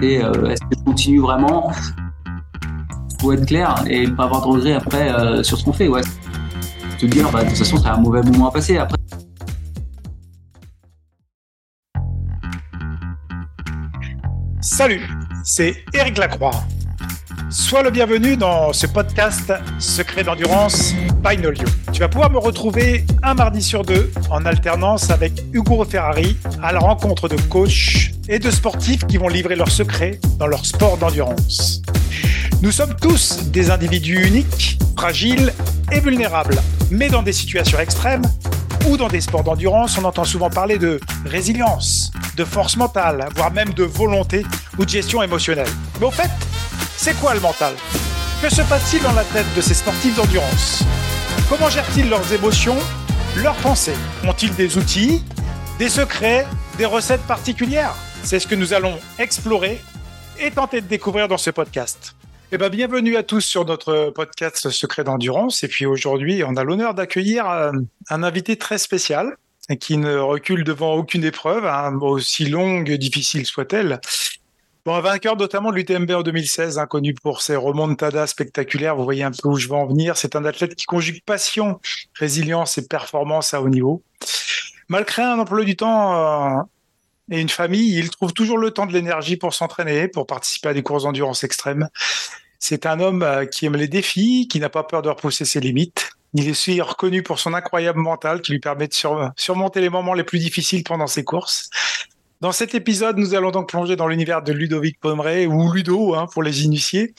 c'était est-ce que je continue vraiment Faut être clair et pas avoir de regrets après sur ce qu'on fait. Ouais. Te dire, bah, de toute façon, c'est un mauvais moment à passer après. Salut, c'est Eric Lacroix. Sois le bienvenu dans ce podcast Secret d'endurance by Nolio. Tu vas pouvoir me retrouver un mardi sur deux en alternance avec Hugo Ferrari à la rencontre de coachs et de sportifs qui vont livrer leurs secrets dans leur sport d'endurance. Nous sommes tous des individus uniques, fragiles et vulnérables, mais dans des situations extrêmes ou dans des sports d'endurance, on entend souvent parler de résilience, de force mentale, voire même de volonté ou de gestion émotionnelle. Mais au fait, c'est quoi le mental? Que se passe-t-il dans la tête de ces sportifs d'endurance? Comment gèrent-ils leurs émotions, leurs pensées? Ont-ils des outils, des secrets, des recettes particulières? C'est ce que nous allons explorer et tenter de découvrir dans ce podcast. Eh ben, bienvenue à tous sur notre podcast Secret d'endurance. Et puis aujourd'hui, on a l'honneur d'accueillir euh, un invité très spécial qui ne recule devant aucune épreuve, hein, aussi longue, difficile soit-elle. Bon, un vainqueur notamment de l'UTMB en 2016, inconnu pour ses remontadas spectaculaires. Vous voyez un peu où je veux en venir. C'est un athlète qui conjugue passion, résilience et performance à haut niveau. Malgré un emploi du temps euh, et une famille, il trouve toujours le temps de l'énergie pour s'entraîner, pour participer à des courses d'endurance extrêmes. C'est un homme euh, qui aime les défis, qui n'a pas peur de repousser ses limites. Il est aussi reconnu pour son incroyable mental qui lui permet de surmonter les moments les plus difficiles pendant ses courses. Dans cet épisode, nous allons donc plonger dans l'univers de Ludovic Pomeray, ou Ludo hein, pour les initiés,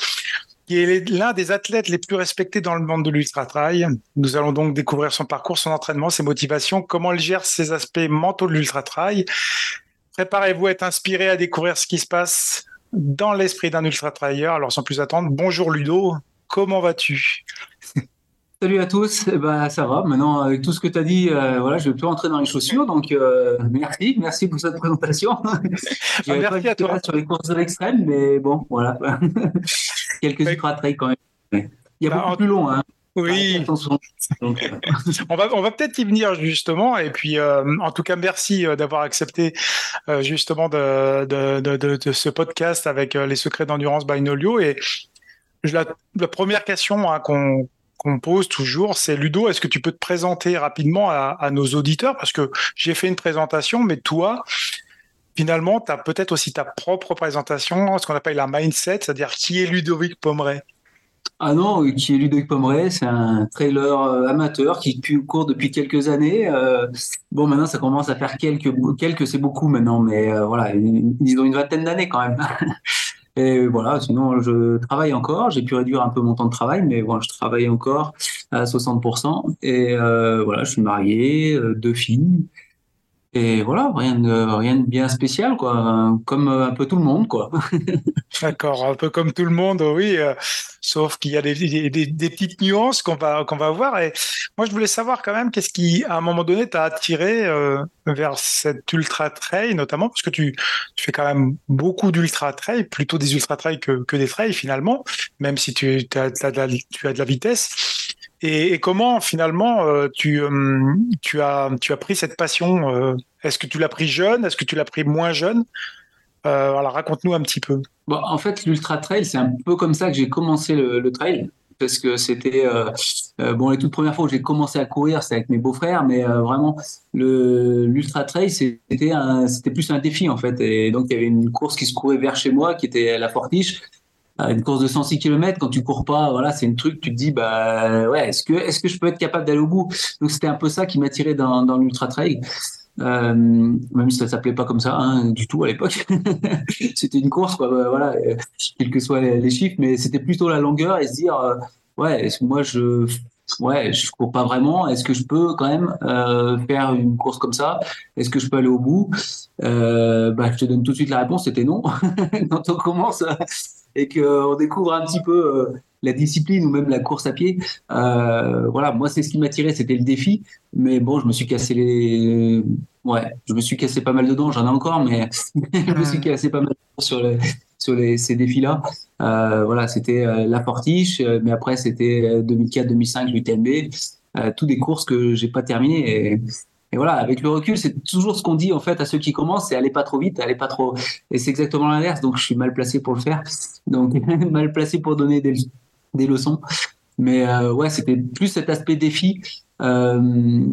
qui est l'un des athlètes les plus respectés dans le monde de l'ultra-trail. Nous allons donc découvrir son parcours, son entraînement, ses motivations, comment il gère ses aspects mentaux de l'ultra-trail. Préparez-vous à être inspiré à découvrir ce qui se passe dans l'esprit d'un ultra-trailer. Alors sans plus attendre, bonjour Ludo, comment vas-tu? Salut à tous, eh ben, ça va. Maintenant, avec tout ce que tu as dit, euh, voilà, je vais plus rentrer dans les chaussures. Donc, euh, merci, merci pour cette présentation. je vais merci à toi. Sur les courses de l'extrême, mais bon, voilà. Quelques ultra trails quand même. Il y a bah, beaucoup plus long. Hein. Oui. Euh, on va, on va peut-être y venir justement. Et puis, en tout cas, merci d'avoir accepté justement de, de, de, de, ce podcast avec les secrets d'endurance by Nolio. Et la, la première question hein, qu'on qu'on pose toujours, c'est Ludo, est-ce que tu peux te présenter rapidement à, nos auditeurs? Parce que j'ai fait une présentation, mais toi, finalement, tu as peut-être aussi ta propre présentation, ce qu'on appelle la mindset, c'est-à-dire qui est Ludovic Pomeray ah non, qui est Ludovic Pomeray, c'est un trailer euh, amateur qui court depuis quelques années. Euh, bon, maintenant, ça commence à faire quelques, quelques c'est beaucoup maintenant, mais euh, voilà, ils ont une vingtaine d'années quand même. Et voilà, sinon, je travaille encore. J'ai pu réduire un peu mon temps de travail, mais bon, je travaille encore à 60%. Et euh, voilà, je suis marié, euh, deux filles. Et voilà, rien de, rien de bien spécial, quoi. Comme euh, un peu tout le monde, quoi. D'accord, un peu comme tout le monde, oui. Euh, sauf qu'il y a des, des, des, petites nuances qu'on va, qu'on va voir. Et moi, je voulais savoir quand même qu'est-ce qui, à un moment donné, t'a attiré euh, vers cette ultra trail, notamment parce que tu, tu fais quand même beaucoup d'ultra trail, plutôt des ultra trail que, que des trails finalement, même si tu, as, tu as de la vitesse. Et, comment finalement euh, tu, euh, tu, as, pris cette passion euh, Est-ce que tu l'as pris jeune Est-ce que tu l'as pris moins jeune? Alors raconte-nous un petit peu. En fait, l'ultra trail, c'est un peu comme ça que j'ai commencé le, trail. Parce que c'était bon les toutes premières fois où j'ai commencé à courir, c'était avec mes beaux-frères, mais vraiment l'ultra trail c'était plus un défi en fait. Et donc il y avait une course qui se courait vers chez moi, qui était la Fortiche, une course de 106 km quand tu cours pas voilà c'est une truc tu te dis bah ouais est-ce que est-ce que je peux être capable d'aller au bout? Donc c'était un peu ça qui m'attirait dans, dans l'ultra trail. Euh, même si ça s'appelait pas comme ça hein, du tout à l'époque. C'était une course quoi bah, voilà euh, quels que soient les, chiffres mais c'était plutôt la longueur et se dire euh, ouais est-ce que moi je ouais, je cours pas vraiment? Est-ce que je peux quand même faire une course comme ça? Est-ce que je peux aller au bout? Euh, bah, Je te donne tout de suite la réponse, c'était non. Quand on commence et qu'on découvre un petit peu euh, la discipline ou même la course à pied, euh, voilà, moi c'est ce qui m'attirait, c'était le défi. Mais bon, je me suis cassé les, ouais, je me suis cassé pas mal de dents. J'en ai encore, mais je me suis cassé pas mal sur les sur les, ces défis-là. Euh, voilà, c'était euh, la Fortiche, euh, mais après c'était 2004-2005 l'UTMB, tous des courses que j'ai pas terminées. Et, et voilà, avec le recul, c'est toujours ce qu'on dit en fait à ceux qui commencent, c'est allez pas trop vite, allez pas trop. Et c'est exactement l'inverse. Donc je suis mal placé pour le faire. Donc mal placé pour donner des, leçons. Mais euh, ouais, c'était plus cet aspect défi. Euh,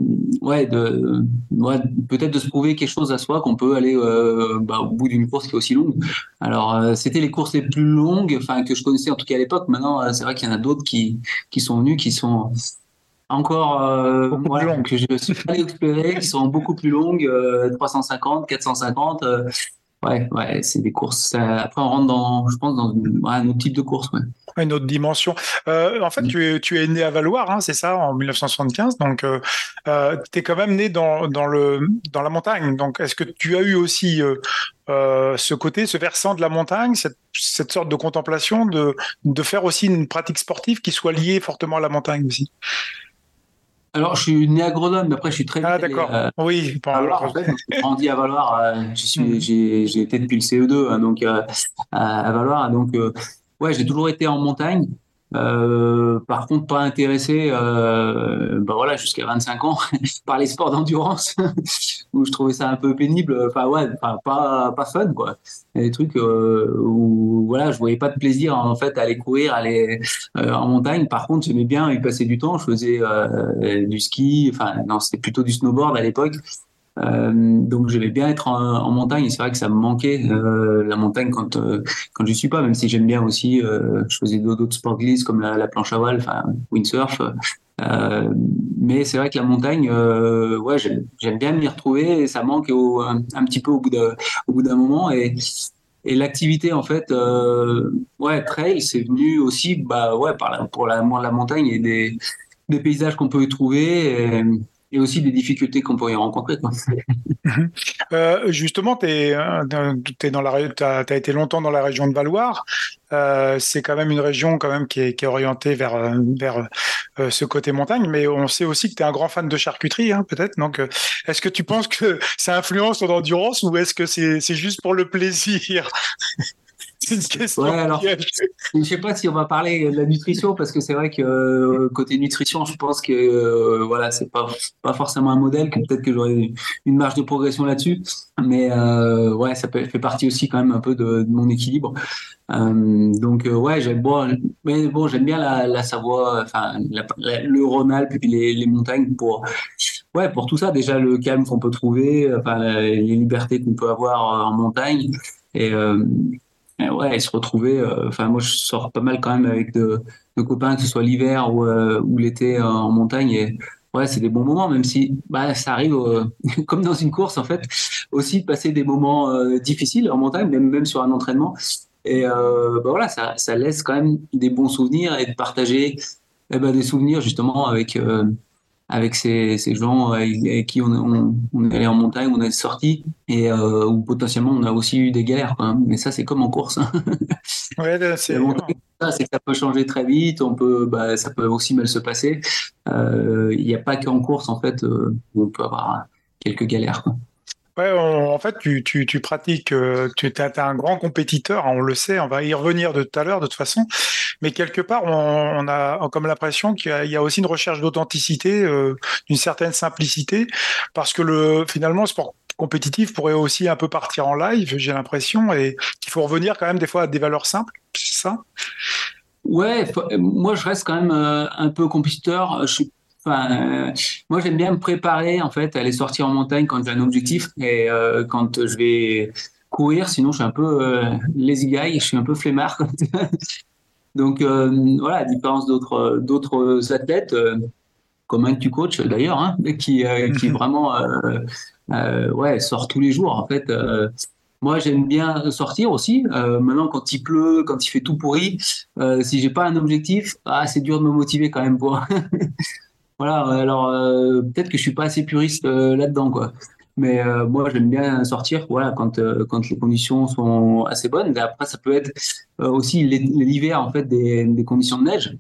ouais, de, ouais, peut-être de se prouver quelque chose à soi qu'on peut aller euh, bah, au bout d'une course qui est aussi longue. Alors, euh, c'était les courses les plus longues, enfin que je connaissais en tout cas à l'époque. Maintenant, c'est vrai qu'il y en a d'autres qui qui sont venus, qui sont encore euh, ouais, que je suis allé explorer, qui sont beaucoup plus longues, 350, 450. Ouais, ouais, c'est des courses. Après, on rentre dans, je pense, dans un autre type de course. Ouais. Une autre dimension. Euh, en fait, tu, es, tu es né à Valoir, hein, c'est ça, en 1975. Donc, euh, euh, tu es quand même né dans, dans, le, dans la montagne. Donc, est-ce que tu as eu aussi euh, euh, ce côté, ce versant de la montagne, cette, cette sorte de contemplation, de, de faire aussi une pratique sportive qui soit liée fortement à la montagne aussi? Alors, je suis né à Grenoble, mais après, je suis très. Ah, d'accord. Euh, oui, à Valoir, en fait. J'ai grandi à Valoir. Euh, hmm. j'ai été depuis le CE2, hein, donc euh, à, à, Valoir. Donc, ouais, j'ai toujours été en montagne. Euh, par contre, pas intéressé, euh, bah voilà, jusqu'à 25 ans par les sports d'endurance, où je trouvais ça un peu pénible. Enfin ouais, enfin, pas pas fun quoi. Des trucs euh, où voilà, je voyais pas de plaisir en fait à aller courir, aller euh, en montagne. Par contre, j'aimais bien y passer du temps. Je faisais du ski, enfin non, c'était plutôt du snowboard à l'époque. Euh, donc je vais bien être en, montagne. C'est vrai que ça me manquait euh, la montagne quand euh, quand je suis pas, même si j'aime bien aussi. Euh, je faisais d'autres sports glisse comme la, la, planche à voile, windsurf. Euh, mais c'est vrai que la montagne, ouais, j'aime bien m'y retrouver. Et ça manque au, un, petit peu au bout d'un moment et et l'activité en fait ouais trail c'est venu aussi bah ouais par la, pour la, montagne et des paysages qu'on peut y trouver et aussi des difficultés qu'on pourrait rencontrer. Euh, justement, tu as, as, été longtemps dans la région de Valoir. Euh, c'est quand même une région quand même qui est, est orientée vers, vers euh, ce côté montagne, mais on sait aussi que tu es un grand fan de charcuterie, hein, peut-être. Donc, euh, est-ce que tu penses que ça influence ton endurance ou est-ce que c'est juste pour le plaisir? C'est une question. Ouais, alors, je ne sais pas si on va parler de la nutrition parce que c'est vrai que euh, côté nutrition, je pense que euh, voilà, c'est pas pas forcément un modèle que peut-être que j'aurais une marge de progression là-dessus, mais euh, ouais, ça peut, fait partie aussi quand même un peu de, de mon équilibre. Euh, donc ouais, j'aime bon, mais bon, j'aime bien la, la Savoie, enfin le Rhône-Alpes et puis les, les montagnes pour ouais pour tout ça. Déjà le calme qu'on peut trouver, enfin les libertés qu'on peut avoir en montagne et ouais, et se retrouver. Euh, enfin, moi, je sors pas mal quand même avec de, de copains, que ce soit l'hiver ou, euh, l'été euh, en montagne. Et ouais, c'est des bons moments, même si bah, ça arrive, comme dans une course, en fait, aussi de passer des moments difficiles en montagne, même, même sur un entraînement. Et bah, voilà, ça, ça laisse quand même des bons souvenirs et de partager eh ben, des souvenirs justement avec avec ces, ces gens avec qui on, on, on, est allé en montagne, on est sorti et euh, où potentiellement on a aussi eu des galères. Quoi. Mais ça, c'est comme en course. Hein. ouais, c'est ça, c'est que ça peut changer très vite. On peut, bah, ça peut aussi mal se passer. Euh, il n'y a pas qu'en course en fait euh, où on peut avoir quelques galères. Quoi. En fait, tu, pratiques, euh, tu es, un grand compétiteur, on le sait, on va y revenir de tout à l'heure de toute façon, mais quelque part, on, a comme l'impression qu'il y, a aussi une recherche d'authenticité, euh, d'une certaine simplicité, parce que le, finalement, le sport compétitif pourrait aussi un peu partir en live, j'ai l'impression, et qu'il faut revenir quand même des fois à des valeurs simples, c'est ça? Ouais, moi je reste quand même euh, un peu compétiteur. Enfin, euh, moi, j'aime bien me préparer en fait, à aller sortir en montagne quand j'ai un objectif et euh, quand je vais courir. Sinon, je suis un peu euh, lazy guy, je suis un peu flemmard. Donc voilà, à différence d'autres d'autres athlètes, comme un que tu coaches d'ailleurs, hein, qui qui mhm. vraiment ouais sort tous les jours en fait. Moi, j'aime bien sortir aussi. Euh, maintenant, quand il pleut, quand il fait tout pourri, euh, si j'ai pas un objectif, ah, c'est dur de me motiver quand même pour Voilà, alors euh, peut-être que je suis pas assez puriste euh, là-dedans, quoi. Mais euh, moi, j'aime bien sortir, voilà, quand euh, quand les conditions sont assez bonnes. Et après, ça peut être euh, aussi l'hiver, en fait, des, des conditions de neige.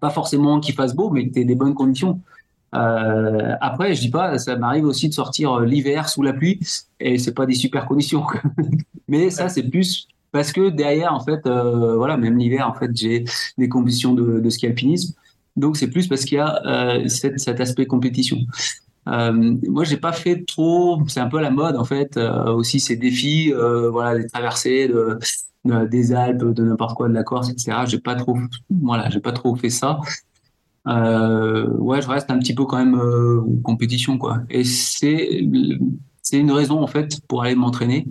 Pas forcément qu'il fasse beau, mais que des bonnes conditions. après, je dis pas, ça m'arrive aussi de sortir l'hiver sous la pluie, et c'est pas des super conditions. mais ça, c'est plus parce que derrière, en fait, voilà, même l'hiver, en fait, j'ai des conditions de, de ski alpinisme. Donc c'est plus parce qu'il y a euh, cet, aspect compétition. moi, j'ai pas fait trop. C'est un peu la mode en fait. aussi ces défis, voilà, des traversées de, des Alpes, de n'importe quoi, de la Corse, etc. J'ai pas trop, voilà, j'ai pas trop fait ça. ouais, je reste un petit peu quand même compétition quoi. Et c'est c'est une raison en fait pour aller m'entraîner.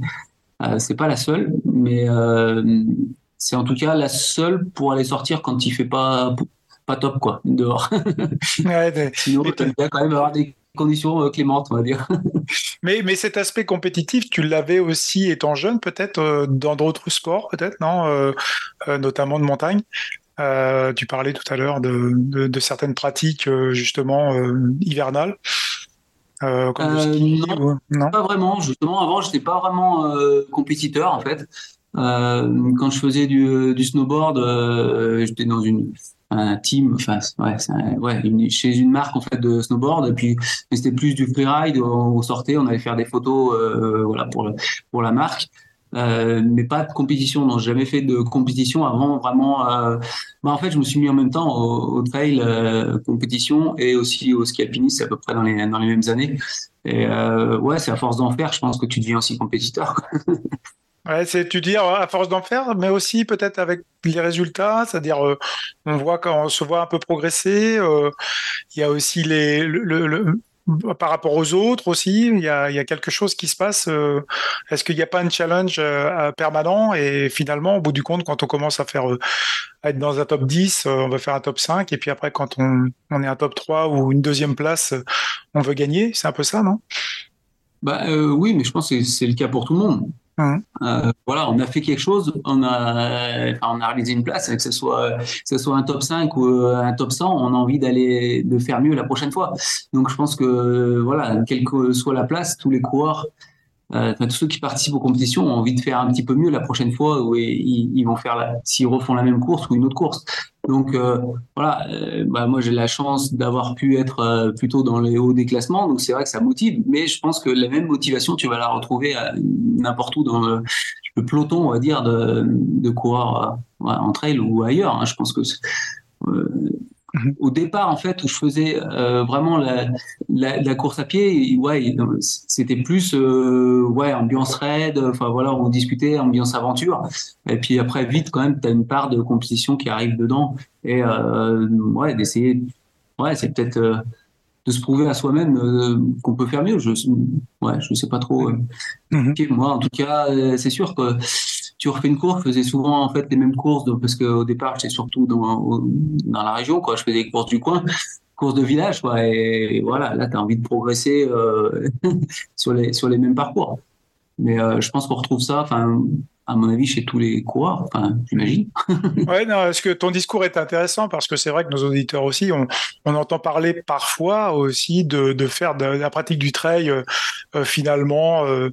Euh, c'est pas la seule, mais c'est en tout cas la seule pour aller sortir quand il fait pas pas top quoi dehors. Ouais, Sinon, il y a quand même avoir des conditions euh, clémentes, on va dire. mais, mais cet aspect compétitif, tu l'avais aussi étant jeune, peut-être euh, dans d'autres sports, peut-être, non euh, Notamment de montagne. tu parlais tout à l'heure de, de, certaines pratiques justement hivernales. Comme non, pas vraiment. Justement, avant, je n'étais pas vraiment compétiteur en fait. quand je faisais du, du snowboard, j'étais dans une un team, enfin ouais, ouais chez une marque en fait de snowboard. Puis c'était plus du freeride. On, sortait, on allait faire des photos, euh, voilà pour pour la marque. Euh, mais pas de compétition. Non, j'ai jamais fait de compétition avant vraiment. Euh... Bah, en fait, je me suis mis en même temps au, trail euh, compétition et aussi au ski alpiniste, à peu près dans les dans les mêmes années. Et ouais, c'est à force d'en faire, je pense que tu deviens aussi compétiteur. C'est tu dire à force d'en faire, mais aussi peut-être avec les résultats, c'est-à-dire euh, on voit quand on se voit un peu progresser. Euh, il y a aussi les le, par rapport aux autres aussi, il y a, quelque chose qui se passe. Euh, est-ce qu'il n'y a pas un challenge permanent et finalement, au bout du compte, quand on commence à faire à être dans un top 10, on va faire un top 5 et puis après, quand on, on est un top 3 ou une deuxième place, on veut gagner. C'est un peu ça, non? Bah, Oui, mais je pense que c'est le cas pour tout le monde. Euh, voilà, on a fait quelque chose, on a, on a réalisé une place, que ce soit, que ce soit un top 5 ou euh, un top 100, on a envie d'aller, de faire mieux la prochaine fois. Donc, je pense que, voilà, quelle que soit la place, tous les coureurs euh, tous ceux qui participent aux compétitions ont envie de faire un petit peu mieux la prochaine fois où ils, vont faire s'ils refont la même course ou une autre course. Donc euh, voilà, euh, bah, moi j'ai la chance d'avoir pu être plutôt dans les hauts des classements, donc c'est vrai que ça motive. Mais je pense que la même motivation, tu vas la retrouver n'importe où dans le, peloton, on va dire, de, de coureurs en trail ou ailleurs. Hein. Je pense que. Au départ, en fait, où je faisais euh, vraiment la, la, course à pied, ouais, c'était plus euh, ouais ambiance raid. Enfin voilà, on discutait ambiance aventure. Et puis après, vite quand même, tu as une part de compétition qui arrive dedans. Et euh, ouais, d'essayer. Ouais, c'est peut-être de se prouver à soi-même qu'on peut faire mieux. Je ouais, je sais pas trop. Mhm. Moi, en tout cas, c'est sûr que tu refais une course, faisais souvent en fait les mêmes courses parce qu'au départ j'étais surtout dans, dans la région, quoi. Je faisais des courses du coin, courses de village, quoi. Et voilà, là tu as envie de progresser euh, sur les sur les mêmes parcours. Mais euh, je pense qu'on retrouve ça. Enfin, à mon avis, chez tous les coureurs, enfin, j'imagine. ouais, non, est-ce que ton discours est intéressant? Parce que c'est vrai que nos auditeurs aussi, on, on entend parler parfois aussi de, faire de, la pratique du trail euh, euh, finalement euh,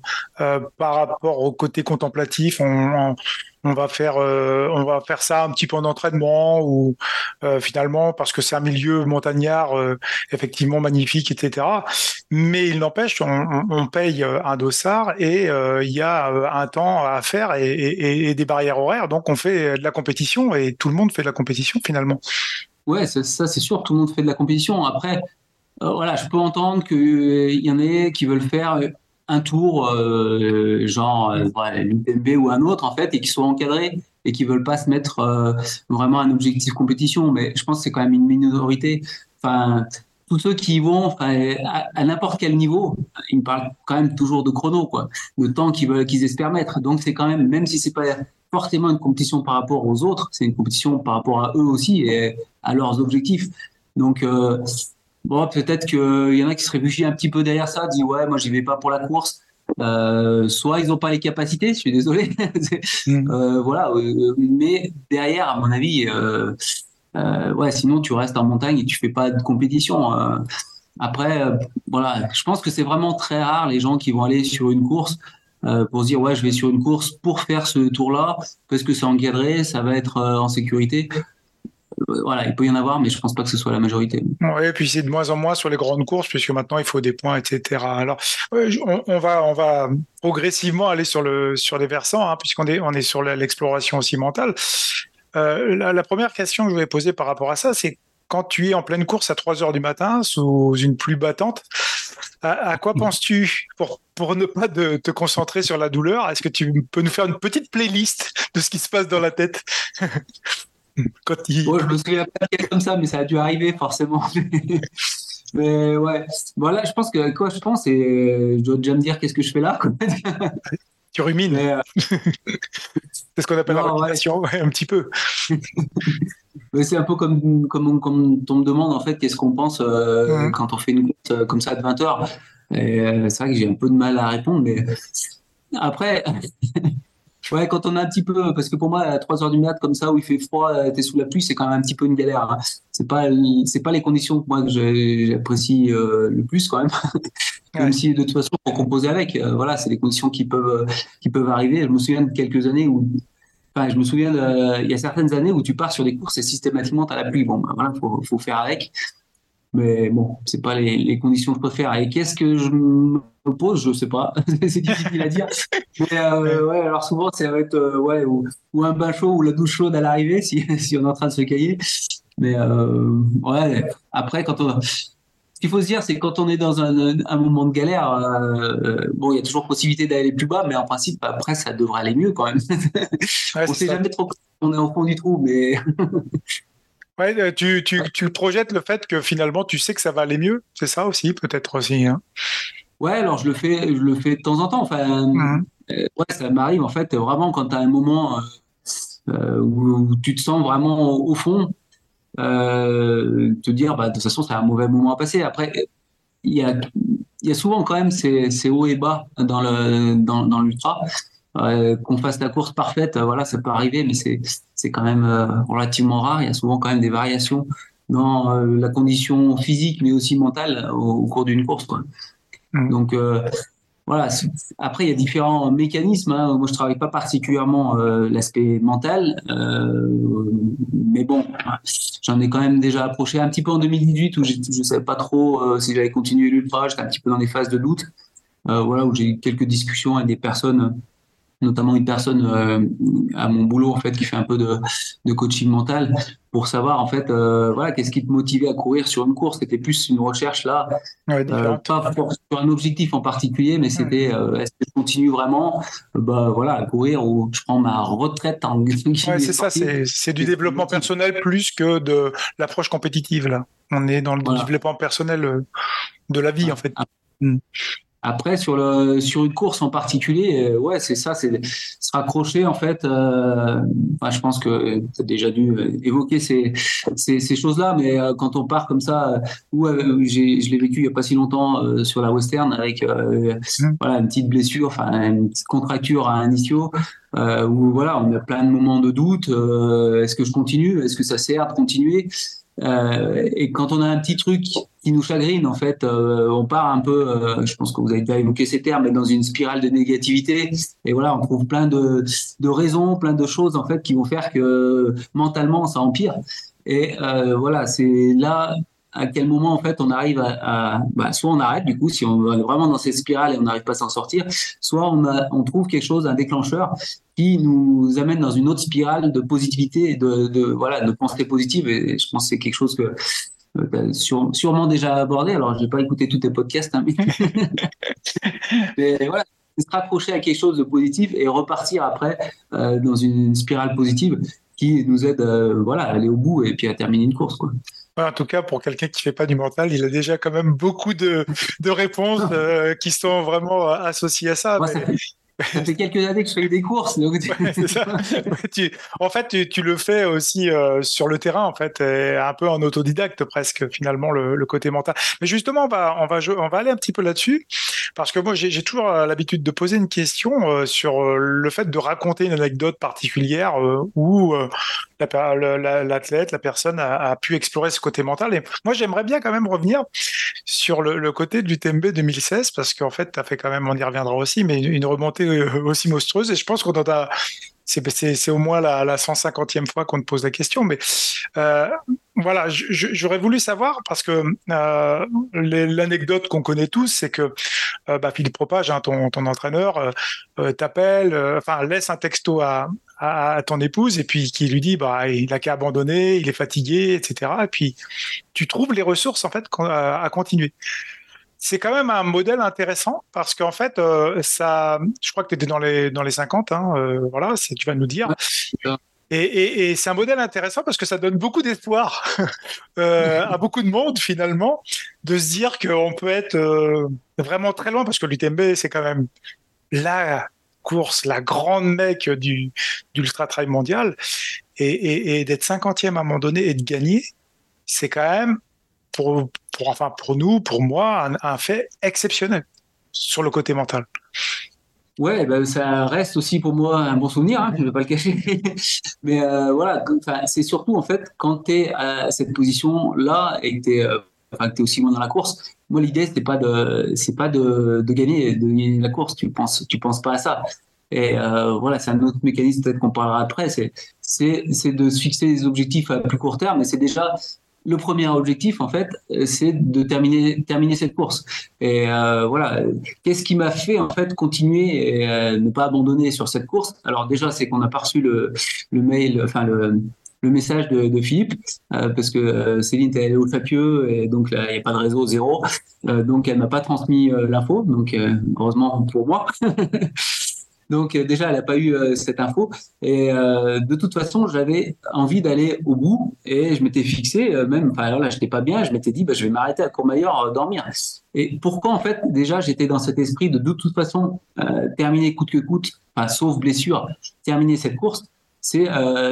par rapport au côté contemplatif. On, on va faire euh, on va faire ça un petit peu en entraînement ou euh, finalement parce que c'est un milieu montagnard euh, effectivement magnifique etc mais il n'empêche on, on, paye un dossard et il y a un temps à faire et, des barrières horaires. Donc on fait de la compétition et tout le monde fait de la compétition finalement. Ouais ça, ça c'est sûr tout le monde fait de la compétition. Après voilà je peux entendre qu'il y en ait qui veulent faire un tour, euh, genre euh, l'UTMB ou un autre, en fait, et qui soient encadrés et qui veulent pas se mettre euh, vraiment un objectif compétition. Mais je pense que c'est quand même une minorité. Enfin, tous ceux qui y vont à, n'importe quel niveau, ils me parlent quand même toujours de chrono, quoi, de temps qu'ils veulent, qu'ils espèrent mettre. Donc c'est quand même, même si c'est pas forcément une compétition par rapport aux autres, c'est une compétition par rapport à eux aussi et à leurs objectifs. Donc Bon, peut-être qu'il y en a qui se réfugient un petit peu derrière ça, disent ouais, moi j'y vais pas pour la course. Euh, soit ils n'ont pas les capacités, je suis désolé. Mm. euh, voilà, euh, mais derrière, à mon avis, ouais, sinon tu restes en montagne et tu fais pas de compétition. Après, voilà, je pense que c'est vraiment très rare les gens qui vont aller sur une course pour se dire ouais, je vais sur une course pour faire ce tour-là parce que c'est encadré, ça va être en sécurité voilà, il peut y en avoir, mais je pense pas que ce soit la majorité. Oui, et puis c'est de moins en moins sur les grandes courses, puisque maintenant il faut des points, etc. Alors, on, va, on va progressivement aller sur le sur les versants, hein, puisqu'on est on est sur l'exploration aussi mentale. Euh, la, première question que je voulais poser par rapport à ça, c'est quand tu es en pleine course à 3 heures du matin sous une pluie battante, À, quoi penses-tu pour, pour ne pas te concentrer sur la douleur? Est-ce que tu peux nous faire une petite playlist de ce qui se passe dans la tête? Quand il... je me souviens pas comme ça, mais ça a dû arriver forcément. mais ouais, voilà, je pense que quoi je pense, et je dois déjà me dire qu'est-ce que je fais là. tu rumines. Euh, c'est ce qu'on appelle la rumination, ouais. un petit peu. c'est un peu comme, comme, comme on me demande en fait qu'est-ce qu'on pense euh, quand on fait une course euh, comme ça de 20 heures. Et c'est vrai que j'ai un peu de mal à répondre, mais après, Ouais, quand on a un petit peu, parce que pour moi, à 3 heures du mat, comme ça, où il fait froid, t'es sous la pluie, c'est quand même un petit peu une galère. Hein. C'est pas, c'est pas les conditions que moi que j'apprécie euh, le plus quand même. même si de toute façon, faut composer avec. Euh, voilà, c'est les conditions qui peuvent, qui peuvent arriver. Je me souviens de quelques années où, enfin, je me souviens, il y a certaines années où tu pars sur des courses et systématiquement t'as la pluie. Bon, ben, voilà, faut, faut faire avec. Mais bon, c'est pas les, les, conditions que je préfère. Et qu'est-ce que je me pose? Je sais pas. c'est difficile à dire. Mais euh, ouais, alors souvent, ça va être euh, ouais, ou, ou, un bain chaud ou la douche chaude à l'arrivée si, si on est en train de se cailler. Mais euh, ouais, après, quand on. Ce qu'il faut se dire, c'est quand on est dans un, un moment de galère, euh, bon, il y a toujours possibilité d'aller plus bas, mais en principe, après, ça devrait aller mieux quand même. Ouais, on sait jamais trop on est au fond du trou, mais. Ouais, euh, tu, tu, tu, projettes le fait que finalement tu sais que ça va aller mieux, c'est ça aussi, peut-être aussi. Hein ouais, alors je le fais, je le fais de temps en temps. Enfin, mmh. euh, ouais, ça m'arrive en fait vraiment quand tu as un moment euh, où, tu te sens vraiment au, fond, te dire bah, de toute façon c'est un mauvais moment à passer. Après, il y a, y a souvent quand même ces, ces hauts et bas dans le dans, dans l'ultra. Qu'on fasse la course parfaite, voilà, ça peut arriver, mais c'est c'est quand même euh, relativement rare. Il y a souvent quand même des variations dans la condition physique, mais aussi mentale au, cours d'une course. Quoi. Mmh. Donc voilà. Après, il y a différents mécanismes. Hein. Moi, je travaille pas particulièrement l'aspect mental, mais bon, j'en ai quand même déjà approché un petit peu en 2018 où je ne savais pas trop si j'allais continuer l'ultra. J'étais un petit peu dans des phases de doute. voilà, où j'ai eu quelques discussions avec des personnes notamment une personne euh, à mon boulot en fait qui fait un peu de, de coaching mental pour savoir en fait euh, voilà qu'est-ce qui te motivait à courir sur une course. C'était plus une recherche là euh, pas sur un objectif en particulier mais c'était est-ce que je continue vraiment bah voilà à courir ou je prends ma retraite en ouais, c'est ça c'est du développement personnel plus que de l'approche compétitive là. On est dans le développement personnel de la vie en fait. hmm. Après, sur, le, sur une course en particulier, euh, ouais, c'est ça, c'est se raccrocher en fait. Euh, enfin, je pense que tu as déjà dû évoquer ces, ces, ces choses-là, mais euh, quand on part comme ça, ou je l'ai vécu il n'y a pas si longtemps sur la western avec mmh. voilà une petite blessure, enfin une petite contracture à un ischio. où voilà, on a plein de moments de doute. Est-ce que je continue Est-ce que ça sert de continuer euh, et quand on a un petit truc qui nous chagrine, en fait, euh, on part un peu, euh, je pense que vous avez déjà évoqué ces termes, mais dans une spirale de négativité. Et voilà, on trouve plein de, de raisons, plein de choses, en fait, qui vont faire que mentalement, ça empire. Et voilà, c'est là à quel moment en fait on arrive à, bah, soit on arrête du coup si on est vraiment dans cette spirale et on n'arrive pas à s'en sortir, soit on, a, on trouve quelque chose, un déclencheur qui nous amène dans une autre spirale de positivité et de, de voilà de pensée positive et je pense que c'est quelque chose que euh, tu as sûrement déjà abordé. Alors, je n'ai pas écouté tous tes podcasts, hein, mais, voilà, se raccrocher à quelque chose de positif et repartir après euh, dans une spirale positive qui nous aide euh, voilà, à aller au bout et puis à terminer une course. Quoi. En tout cas, pour quelqu'un qui fait pas du mental, il a déjà quand même beaucoup de, de réponses euh, qui sont vraiment associées à ça. Ça fait quelques années que je fais des courses. en fait, tu, le fais aussi euh, sur le terrain, en fait, un peu en autodidacte presque, finalement, le, côté mental. Mais justement, on va, aller un petit peu là-dessus, parce que moi, j'ai toujours l'habitude de poser une question euh, sur euh, le fait de raconter une anecdote particulière où l'athlète, la, personne a, pu explorer ce côté mental. Et moi, j'aimerais bien quand même revenir sur le côté du TMB 2016, parce qu'en fait, tu as fait quand même, on y reviendra aussi, mais une remontée euh, aussi monstrueuse. Et je pense qu'on c'est au moins la, la 150e fois qu'on te pose la question, mais euh, voilà, j'aurais voulu savoir parce que euh, l'anecdote qu'on connaît tous, c'est que bah, Philippe Propage, hein, ton, ton, entraîneur, t'appelle, enfin laisse un texto à, à, ton épouse et puis qui lui dit bah il a qu'à abandonner, il est fatigué, etc. Et puis tu trouves les ressources en fait à continuer. C'est quand même un modèle intéressant parce qu'en fait, ça, je crois que tu étais dans les, dans les 50, hein, voilà, tu vas nous dire. Et, c'est un modèle intéressant parce que ça donne beaucoup d'espoir à beaucoup de monde finalement de se dire qu'on peut être vraiment très loin parce que l'UTMB c'est quand même la course, la grande mec du, ultra trail mondial et, d'être cinquantième à un moment donné et de gagner, c'est quand même pour, enfin pour nous, pour moi, un, fait exceptionnel sur le côté mental. Ouais, ben ça reste aussi pour moi un bon souvenir, hein, je ne vais pas le cacher. Mais euh, voilà, c'est surtout en fait quand tu es à cette position-là et que tu es, euh, aussi loin dans la course. Moi, l'idée, c'est pas de, pas de, de, gagner, la course. Tu penses, tu penses pas à ça. Et euh, voilà, c'est un autre mécanisme peut-être qu'on parlera après. C'est de se fixer des objectifs à plus court terme. Mais c'est déjà le premier objectif, en fait, c'est de terminer, cette course. Et euh, voilà, qu'est-ce qui m'a fait, en fait, continuer et euh, ne pas abandonner sur cette course? Alors déjà, c'est qu'on a pas reçu le, mail, enfin le, message de, Philippe, euh, parce que euh, Céline allée au Fapieux, et donc il n'y a pas de réseau zéro. Euh, donc, elle m'a pas transmis l'info, donc heureusement pour moi. Donc euh, déjà, elle n'a pas eu euh, cette info. Et euh, de toute façon, j'avais envie d'aller au bout et je m'étais fixé, même, enfin là, j'étais pas bien, je m'étais dit, bah, je vais m'arrêter à Courmayeur dormir. Et pourquoi en fait déjà j'étais dans cet esprit de de toute façon terminer coûte que coûte, enfin, sauf blessure, terminer cette course c'est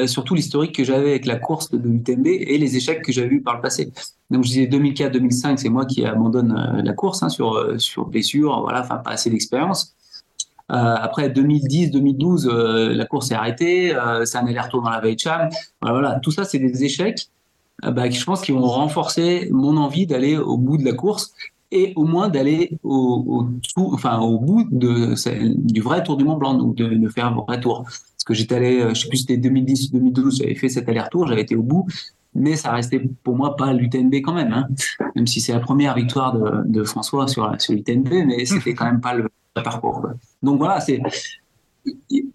surtout l'historique que j'avais avec la course de l'UTMB et les échecs que j'avais eu par le passé. Donc je disais 2004-2005, c'est moi qui abandonne la course hein, sur sur blessure, voilà, enfin pas assez d'expérience. Euh, après 2010-2012, euh, la course est arrêtée, euh, c'est un aller-retour dans la veille Cham. Voilà, tout ça, c'est des échecs bah, je pense qu'ils vont renforcer mon envie d'aller au bout de la course et au moins d'aller au, enfin, au bout de, du vrai tour du Mont Blanc, donc de, faire un vrai tour. Parce que j'étais allé, je sais plus c'était 2010-2012, j'avais fait cet aller-retour, j'avais été au bout, mais ça restait pour moi pas l'UTNB quand même, hein. même si c'est la première victoire de, de François sur, sur l'UTNB, mais c'était quand même pas le, parcours. Donc voilà, c'est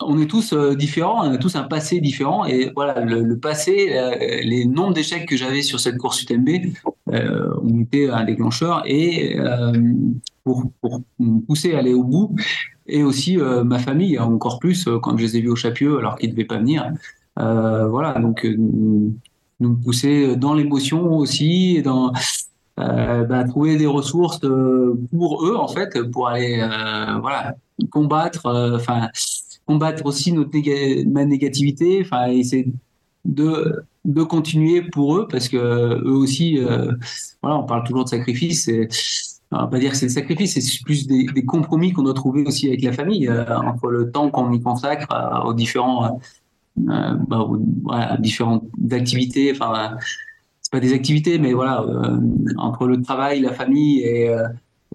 on est tous euh, différents, on a tous un passé différent et voilà le, passé, euh, les nombres d'échecs que j'avais sur cette course UTMB euh, ont été un déclencheur et pour, pour, me pousser à aller au bout et aussi ma famille encore plus quand je les ai vus au Chapieux alors qu'ils ne devaient pas venir. voilà donc nous pousser dans l'émotion aussi euh, bah, trouver des ressources euh, pour eux en fait pour aller euh, voilà combattre enfin combattre aussi notre ma négativité enfin essayer de de continuer pour eux parce que eux aussi voilà on parle toujours de sacrifice et on va pas dire que c'est le sacrifice, c'est plus des, des compromis qu'on doit trouver aussi avec la famille, entre le temps qu'on y consacre aux différents, bah, voilà, différentes activités, enfin, pas des activités, mais voilà, euh, entre le travail, la famille et, euh,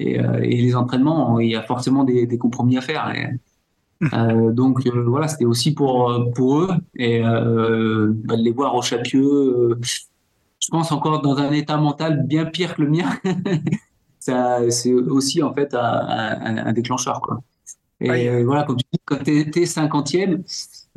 euh, et, les entraînements, il y a forcément des, compromis à faire. donc voilà, c'était aussi pour, pour eux et bah, de les voir au Chapieux, je pense encore dans un état mental bien pire que le mien. c'est aussi en fait un, déclencheur. Quoi. Et voilà, quand tu dis quand tu es, 50e,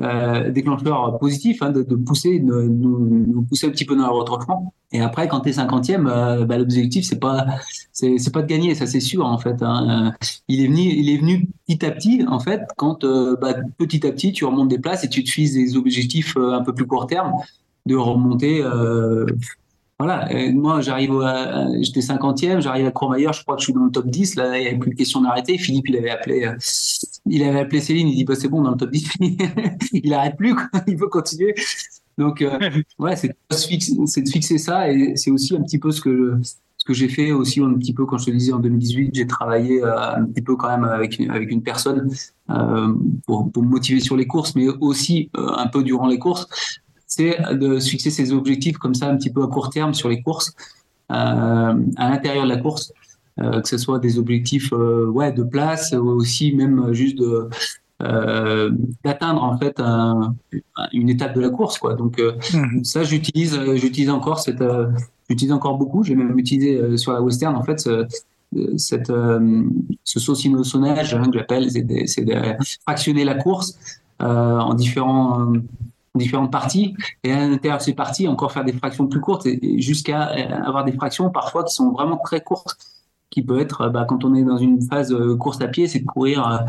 euh, déclencheur positif hein, de, pousser, de, nous, pousser un petit peu dans le retranchement. Et après, quand tu es 50e, euh, bah, l'objectif, c'est pas, c'est, pas de gagner, ça c'est sûr en fait. Hein. Il, est venu, il est venu petit à petit, en fait, quand euh, bah, petit à petit, tu remontes des places et tu te fixes des objectifs un peu plus court terme de remonter voilà, moi j'arrive, j'étais 50e, j'arrive à Courmayeur, je crois que je suis dans le top 10, là il n'y avait plus de question d'arrêter. Philippe il avait appelé, euh, il avait appelé Céline, il dit bah, c'est bon dans le top 10, il n'arrête plus, il veut continuer. Donc euh, ouais, c'est de fixer ça et c'est aussi un petit peu ce que ce que j'ai fait aussi un petit peu quand je te disais en 2018, j'ai travaillé euh, un petit peu quand même avec une, avec une personne pour, pour me motiver sur les courses, mais aussi un peu durant les courses. C'est de se fixer ses objectifs comme ça un petit peu à court terme sur les courses, euh, à l'intérieur de la course, euh, que ce soit des objectifs euh, ouais, de place, ou aussi même juste de, d'atteindre en fait une étape de la course quoi. Donc mhm. ça j'utilise j'utilise encore cette j'utilise encore beaucoup. J'ai même utilisé sur la western en fait cette ce saucissonnage hein, que j'appelle. C'est de, fractionner la course en différents différentes parties. Et à l'intérieur de ces parties encore faire des fractions plus courtes et jusqu'à euh, avoir des fractions parfois qui sont vraiment très courtes qui peut être, bah, quand on est dans une phase course à pied, c'est de courir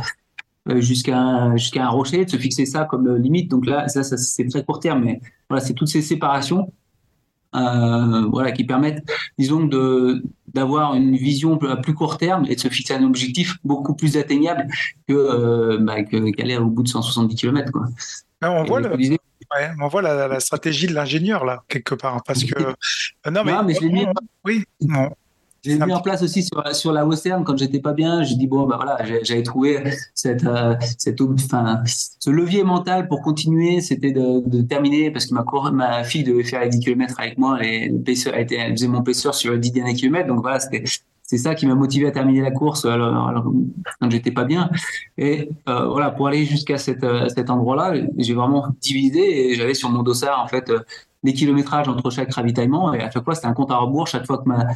jusqu'à jusqu'à un rocher, de se fixer ça comme limite. Donc là, ça, ça c'est très court terme, mais voilà, c'est toutes ces séparations euh, voilà, qui permettent, disons, de d'avoir une vision à plus court terme et de se fixer un objectif beaucoup plus atteignable que euh, bah, qu'aller au bout de 170 km. Quoi. on, voit on voit la, stratégie de l'ingénieur là quelque part parce que non mais, mais je mis... oui non. J'ai mis en place aussi sur, sur la western quand j'étais pas bien. J'ai dit bon bah voilà, j'avais trouvé cette, euh, cette enfin, ce levier mental pour continuer, c'était de, de, terminer parce que ma ma fille devait faire les 10 km avec moi et le été, elle faisait mon paisseur sur les 10 derniers kilomètres. Donc voilà, c'était c'est ça qui m'a motivé à terminer la course alors, alors quand j'étais pas bien. Et euh, voilà, pour aller jusqu'à cet, euh, cet endroit-là, j'ai vraiment divisé et j'avais sur mon dossard en fait les kilométrages entre chaque ravitaillement. Et à chaque fois, c'était un compte à rebours. Chaque fois que ma,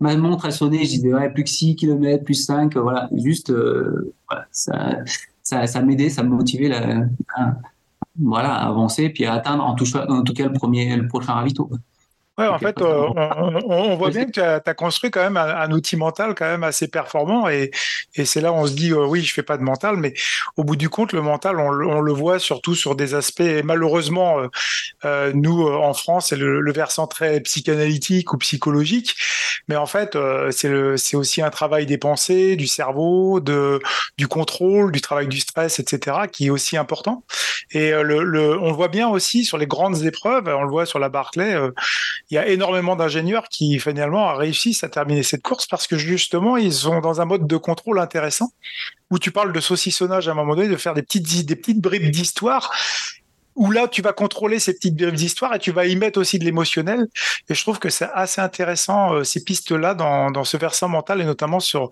ma montre a sonné, je disais, ouais, plus que 6 km, plus 5. Voilà, juste, euh, ça, ça, m'aidait, ça me motivait à, voilà, avancer puis à atteindre en tout, en tout cas le, premier, le prochain ravito. Ouais, en fait, euh, on, voit bien que tu as, construit quand même un, outil mental quand même assez performant et, et c'est là où on se dit euh, oui, je fais pas de mental, mais au bout du compte, le mental, on, on le voit surtout sur des aspects. malheureusement, euh, nous en France, c'est le, versant très psychanalytique ou psychologique, mais en fait, c'est c'est aussi un travail des pensées, du cerveau, de du contrôle, du travail du stress, etc., qui est aussi important. Et le, le, on le voit bien aussi sur les grandes épreuves. On le voit sur la Barclay il y a énormément d'ingénieurs qui finalement réussissent à terminer cette course parce que justement ils sont dans un mode de contrôle intéressant où tu parles de saucissonnage à un moment donné, de faire des petites, des bribes d'histoire où là tu vas contrôler ces petites bribes d'histoire et tu vas y mettre aussi de l'émotionnel. Et je trouve que c'est assez intéressant euh, ces pistes-là dans ce versant mental et notamment sur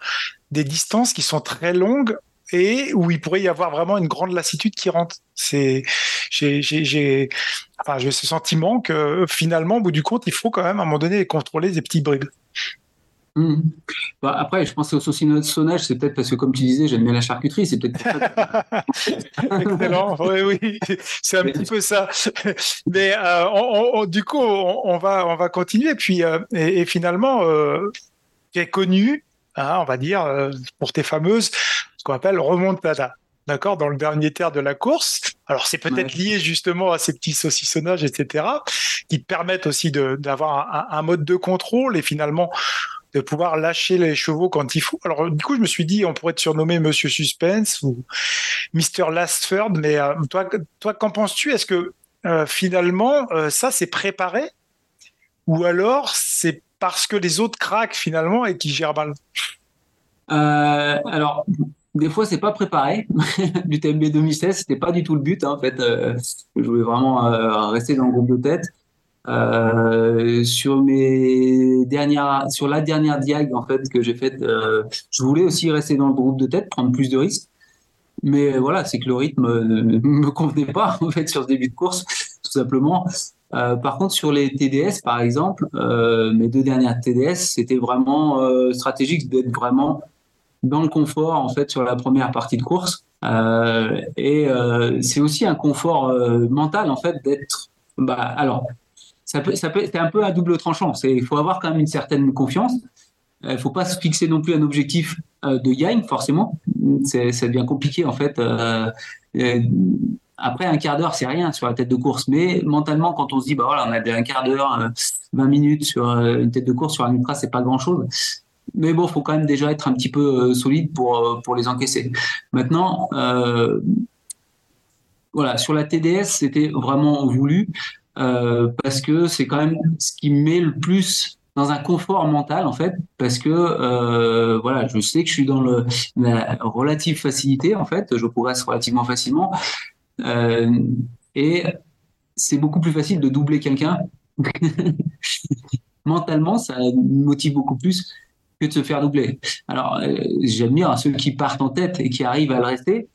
des distances qui sont très longues et où il pourrait y avoir vraiment une grande lassitude qui rentre. C'est, j'ai, j'ai, enfin, j'ai ce sentiment que finalement, au bout du compte, il faut quand même à un moment donné contrôler des petits bribes. Hmm. Bah, après, je pense au saucissonnage, c'est peut-être parce que, comme tu disais, j'aime bien la charcuterie, c'est peut-être Excellent, oui, oui, c'est un petit peu ça. Mais euh, du coup, on, va, on va continuer. Puis, euh, et, finalement, euh, tu es connu, hein, on va dire, euh, pour tes fameuses qu'on appelle remontada. D'accord, dans le dernier terre de la course. Alors c'est peut-être lié justement à ces petits saucissonnages, etc., qui permettent aussi d'avoir un, mode de contrôle et finalement de pouvoir lâcher les chevaux quand il faut. Alors du coup, je me suis dit, on pourrait te surnommer Monsieur Suspense ou Mister Lastford, mais euh, toi, toi, qu'en penses-tu? Est-ce que euh, finalement euh, ça c'est préparé? Ou alors c'est parce que les autres craquent finalement et qui gèrent mal? Alors des fois, c'est pas préparé. L'UTMB 2016, c'était pas du tout le but. Hein, en fait, euh, je voulais vraiment euh, rester dans le groupe de tête. Euh, sur mes dernières, sur la dernière diag en fait que j'ai faite, je voulais aussi rester dans le groupe de tête, prendre plus de risques. Mais voilà, c'est que le rythme ne me convenait pas en fait sur ce début de course, tout simplement. par contre, sur les TDS, par exemple, mes deux dernières TDS, c'était vraiment stratégique d'être vraiment dans le confort en fait sur la première partie de course. Euh, et euh, c'est aussi un confort euh, mental en fait d'être. Bah, alors, ça peut, ça peut être un peu à double tranchant. C'est, il faut avoir quand même une certaine confiance. Il ne faut pas se fixer non plus un objectif de gain forcément. C'est, ça devient compliqué en fait. après un quart d'heure, c'est rien sur la tête de course, mais mentalement, quand on se dit bah voilà, on a un quart d'heure, 20 minutes sur une tête de course sur un ultra, c'est pas grand chose mais bon, faut quand même déjà être un petit peu euh, solide pour, euh, pour les encaisser. Maintenant, euh, voilà, sur la TDS, c'était vraiment voulu parce que c'est quand même ce qui met le plus dans un confort mental en fait parce que voilà je sais que je suis dans le, la relative facilité en fait je progresse relativement facilement et c'est beaucoup plus facile de doubler quelqu'un mentalement ça motive beaucoup plus de se faire doubler. Alors, euh, j'admire ceux qui partent en tête et qui arrivent à le rester,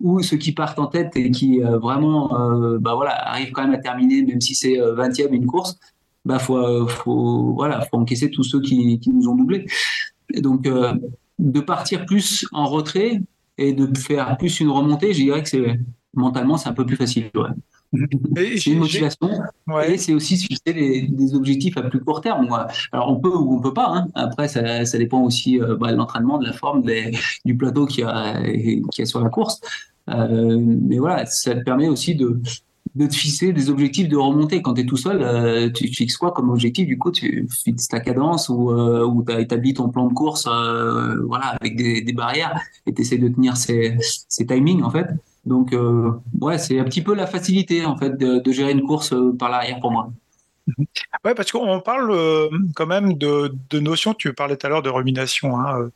ou ceux qui partent en tête et qui euh, vraiment euh, bah voilà, arrivent quand même à terminer, même si c'est 20e une course, bah faut, faut, voilà, faut encaisser tous ceux qui, qui nous ont doublés. Donc, de partir plus en retrait et de faire plus une remontée, je dirais que c'est mentalement, c'est un peu plus facile. c'est une motivation. Et c'est aussi fixer des, objectifs à plus court terme. Alors, on peut ou on peut pas. Hein. Après, ça, ça, dépend aussi euh, bah, de l'entraînement, de la forme, du plateau qu'il y, a, qui a sur la course. Euh, mais voilà, ça te permet aussi de, de te fixer des objectifs de remonter. Quand tu es tout seul, euh, tu, fixes quoi comme objectif Du coup, tu fixes ta cadence ou, euh, tu as établi ton plan de course euh, voilà, avec des, des barrières et tu essaies de tenir ces, ces timings en fait? Donc, ouais, c'est un petit peu la facilité en fait de, gérer une course par l'arrière pour moi. Ouais, parce qu'on parle euh, quand même de, notions. Tu parlais tout à l'heure de rumination. Hein, euh,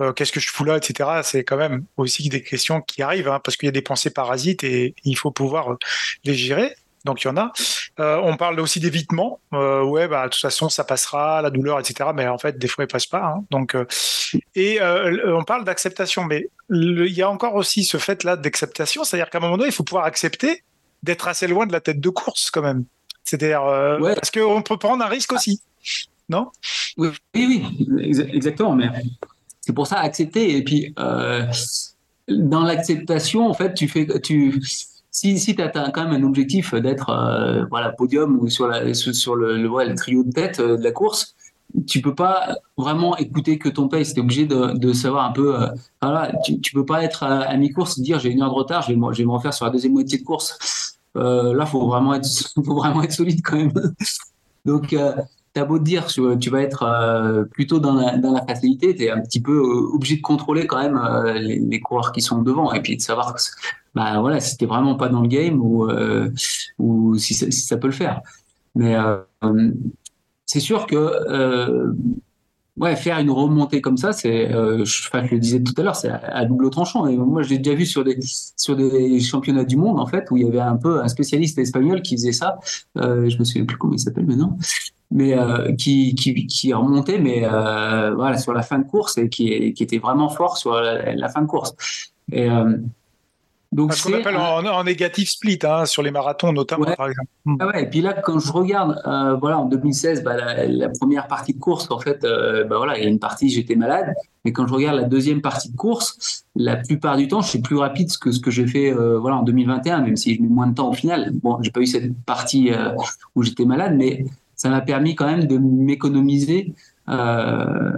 euh, Qu'est-ce que je fous là, etc. C'est quand même aussi des questions qui arrivent, hein, parce qu'il y a des pensées parasites et il faut pouvoir les gérer. Donc il y en a. on parle aussi d'évitement. ouais, bah de toute façon ça passera, la douleur, etc. Mais en fait des fois il passe pas. Hein. donc et on parle d'acceptation, mais il y a encore aussi ce fait là d'acceptation, c'est-à-dire qu'à un moment donné il faut pouvoir accepter d'être assez loin de la tête de course quand même. C'est-à-dire, euh, parce qu'on peut prendre un risque aussi, non? Oui, oui, exactement. Mais c'est pour ça accepter. Et puis, euh, dans l'acceptation, en fait, tu fais, tu, si, tu as, quand même un objectif d'être euh, voilà, podium ou sur, le, trio de tête de la course, tu peux pas vraiment écouter que ton pace. Tu es obligé de, savoir un peu. voilà, tu, tu peux pas être à, mi-course dire j'ai une heure de retard, je vais, je vais me refaire sur la deuxième moitié de course. Euh, là, faut vraiment être, faut vraiment être solide quand même. Donc, euh, t'as beau te dire, tu, vas être euh, plutôt dans la, facilité, tu es un petit peu euh, obligé de contrôler quand même euh, les, les, coureurs qui sont devant et puis de savoir bah voilà, si t'es vraiment pas dans le game ou, ou si ça, peut le faire. Mais c'est sûr que ouais, faire une remontée comme ça, c'est, euh, je, je, le disais tout à l'heure, c'est à, double tranchant. Et moi, j'ai déjà vu sur des sur des championnats du monde en fait où il y avait un peu un spécialiste espagnol qui faisait ça. Euh, je me souviens plus comment il s'appelle maintenant, mais euh, qui, qui remontait, mais euh, voilà sur la fin de course et qui était vraiment fort sur la, fin de course. Euh, donc ce qu'on appelle en, négatif split hein, sur les marathons notamment par exemple. Ah ouais, et puis là quand je regarde, euh, voilà en 2016, bah, la, première partie de course en fait, euh, bah, voilà il y a une partie j'étais malade, mais quand je regarde la deuxième partie de course, la plupart du temps je suis plus rapide que ce que j'ai fait euh, voilà en 2021, même si je mets moins de temps au final. Bon, j'ai pas eu cette partie où j'étais malade, mais ça m'a permis quand même de m'économiser euh,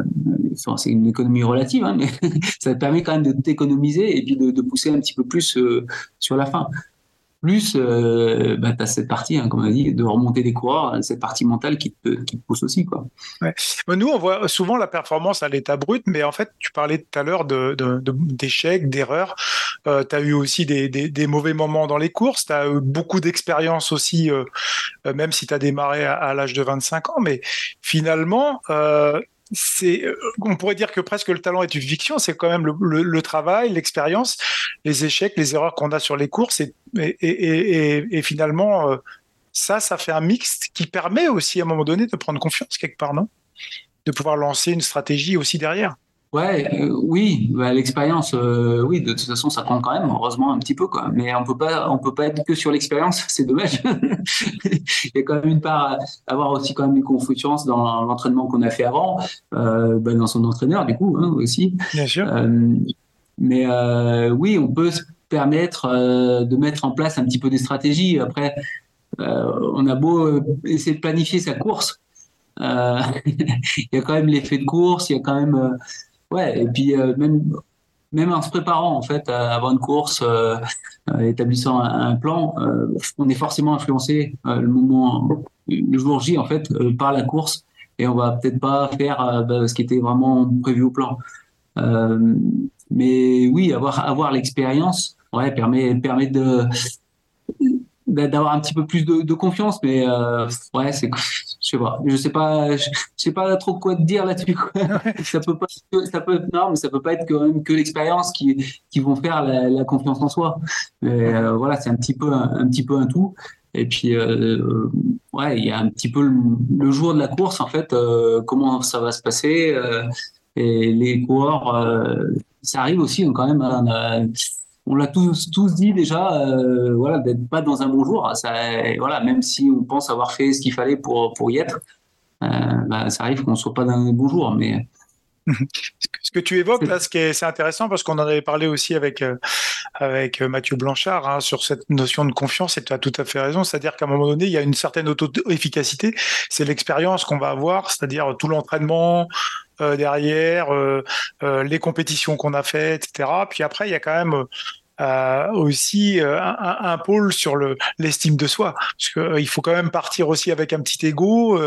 c'est une économie relative, hein, mais ça permet quand même de t'économiser et puis de, de, pousser un petit peu plus euh, sur la fin. Plus, euh, bah, tu as cette partie, hein, comme on a dit, de remonter des coureurs, cette partie mentale qui te, pousse aussi. Quoi. Nous, on voit souvent la performance à l'état brut, mais en fait, tu parlais tout à l'heure d'échecs, de, de, d'erreurs. Euh, tu as eu aussi des, mauvais moments dans les courses, tu as eu beaucoup d'expérience aussi, euh, même si tu as démarré à, l'âge de 25 ans, mais finalement, euh, euh, on pourrait dire que presque le talent est une fiction, c'est quand même le, travail, l'expérience, les échecs, les erreurs qu'on a sur les courses, et, et finalement, euh, ça, ça fait un mixte qui permet aussi à un moment donné de prendre confiance quelque part, non? De pouvoir lancer une stratégie aussi derrière. Ouais, euh, oui, bah, l'expérience, euh, oui, de toute façon, ça compte quand même, heureusement un petit peu, quoi. Mais on peut pas, on peut pas être que sur l'expérience, c'est dommage. Il y a quand même une part à avoir aussi quand même une confiance dans l'entraînement qu'on a fait avant, euh, bah, dans son entraîneur, du coup, hein, aussi. Bien sûr. Mais oui, on peut se permettre de mettre en place un petit peu des stratégies. Après, on a beau essayer de planifier sa course. il y a quand même l'effet de course, il y a quand même ouais, et puis euh, même même en se préparant en fait avant une course, euh, euh, établissant un, plan, on est forcément influencé le moment, le jour J en fait par la course et on va peut-être pas faire bah, ce qui était vraiment prévu au plan. mais oui, avoir avoir l'expérience, ouais, permet permet de d'avoir un petit peu plus de, de confiance, mais ouais, c'est je sais pas, je sais pas, je, sais pas trop quoi te dire là-dessus. ça peut pas, ça peut, non, mais ça peut pas être quand même que l'expérience qui, qui vont faire la, la confiance en soi. Mais, euh, voilà, c'est un petit peu, un, un, petit peu un tout. Et puis, euh, ouais, il y a un petit peu le, le, jour de la course en fait, euh, comment ça va se passer. Euh, et les coureurs, euh, ça arrive aussi donc quand même. Hein, on l'a tous, dit déjà, euh, voilà, d'être pas dans un bon jour. Ça, voilà, même si on pense avoir fait ce qu'il fallait pour, pour y être, euh, bah, ça arrive qu'on soit pas dans un bon jour. Mais Ce que tu évoques là, c'est intéressant parce qu'on en avait parlé aussi avec euh, avec Mathieu Blanchard hein, sur cette notion de confiance. Et tu as tout à fait raison, c'est-à-dire qu'à un moment donné, il y a une certaine auto-efficacité. C'est l'expérience qu'on va avoir, c'est-à-dire tout l'entraînement derrière, euh, les compétitions qu'on a faites, etc. Puis après, il y a quand même euh, aussi euh, un, pôle sur le l'estime de soi. Parce que euh, il faut quand même partir aussi avec un petit ego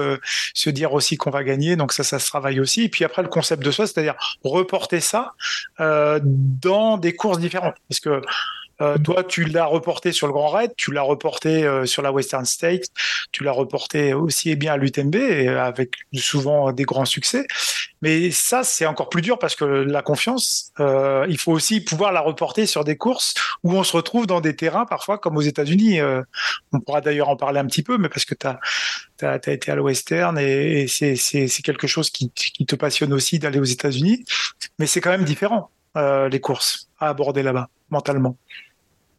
se dire aussi qu'on va gagner. Donc ça ça se travaille aussi. Et puis après le concept de soi c'est-à-dire reporter ça dans des courses différentes. Parce que euh, toi, tu l'as reporté sur le Grand Raid, tu l'as reporté euh, sur la Western State, tu l'as reporté aussi et bien à l'UTMB avec souvent des grands succès. Mais ça, c'est encore plus dur parce que la confiance, euh, il faut aussi pouvoir la reporter sur des courses où on se retrouve dans des terrains parfois comme aux États-Unis. on pourra d'ailleurs en parler un petit peu, mais parce que tu as, été à la Western et, et c'est quelque chose qui, qui, te passionne aussi d'aller aux États-Unis. Mais c'est quand même différent, les courses à aborder là-bas, mentalement.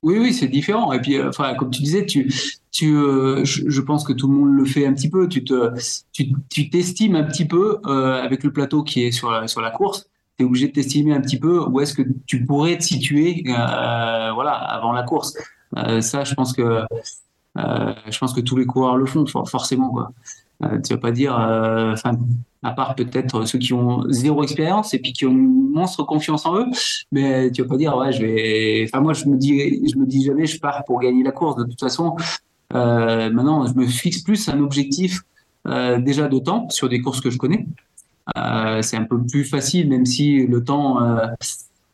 Oui, oui, c'est différent. Et puis, euh, enfin, comme tu disais, tu, euh, je, pense que tout le monde le fait un petit peu. Tu te, tu, t'estimes un petit peu euh, avec le plateau qui est sur la, course. Tu es obligé de t'estimer un petit peu où est-ce que tu pourrais te situer, avant la course. ça, je pense que, je pense que tous les coureurs le font, forcément. Tu vas pas dire, enfin, à part peut-être ceux qui ont zéro expérience et puis qui ont une monstre confiance en eux. Mais tu vas pas dire, ouais, je vais. Enfin, moi, je me dis, je me dis jamais, je pars pour gagner la course. De toute façon, euh, maintenant, je me fixe plus un objectif euh, déjà de temps sur des courses que je connais. Euh, c'est un peu plus facile, même si le temps.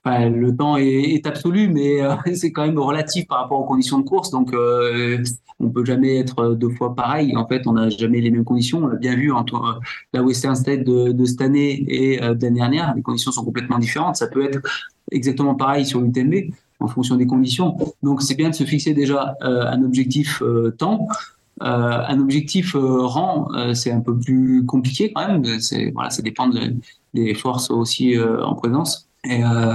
Euh, le temps est, absolu, mais euh, c'est quand même relatif par rapport aux conditions de course. Donc, euh, on peut jamais être deux fois pareil. En fait, on n'a jamais les mêmes conditions. On l'a bien vu entre euh, la Western State de, cette année et de l'année dernière. Les conditions sont complètement différentes. Ça peut être exactement pareil sur l'UTMB en fonction des conditions. Donc, c'est bien de se fixer déjà un objectif temps. un objectif rang, c'est un peu plus compliqué quand même. Voilà, ça dépend des forces aussi en présence. Et, euh,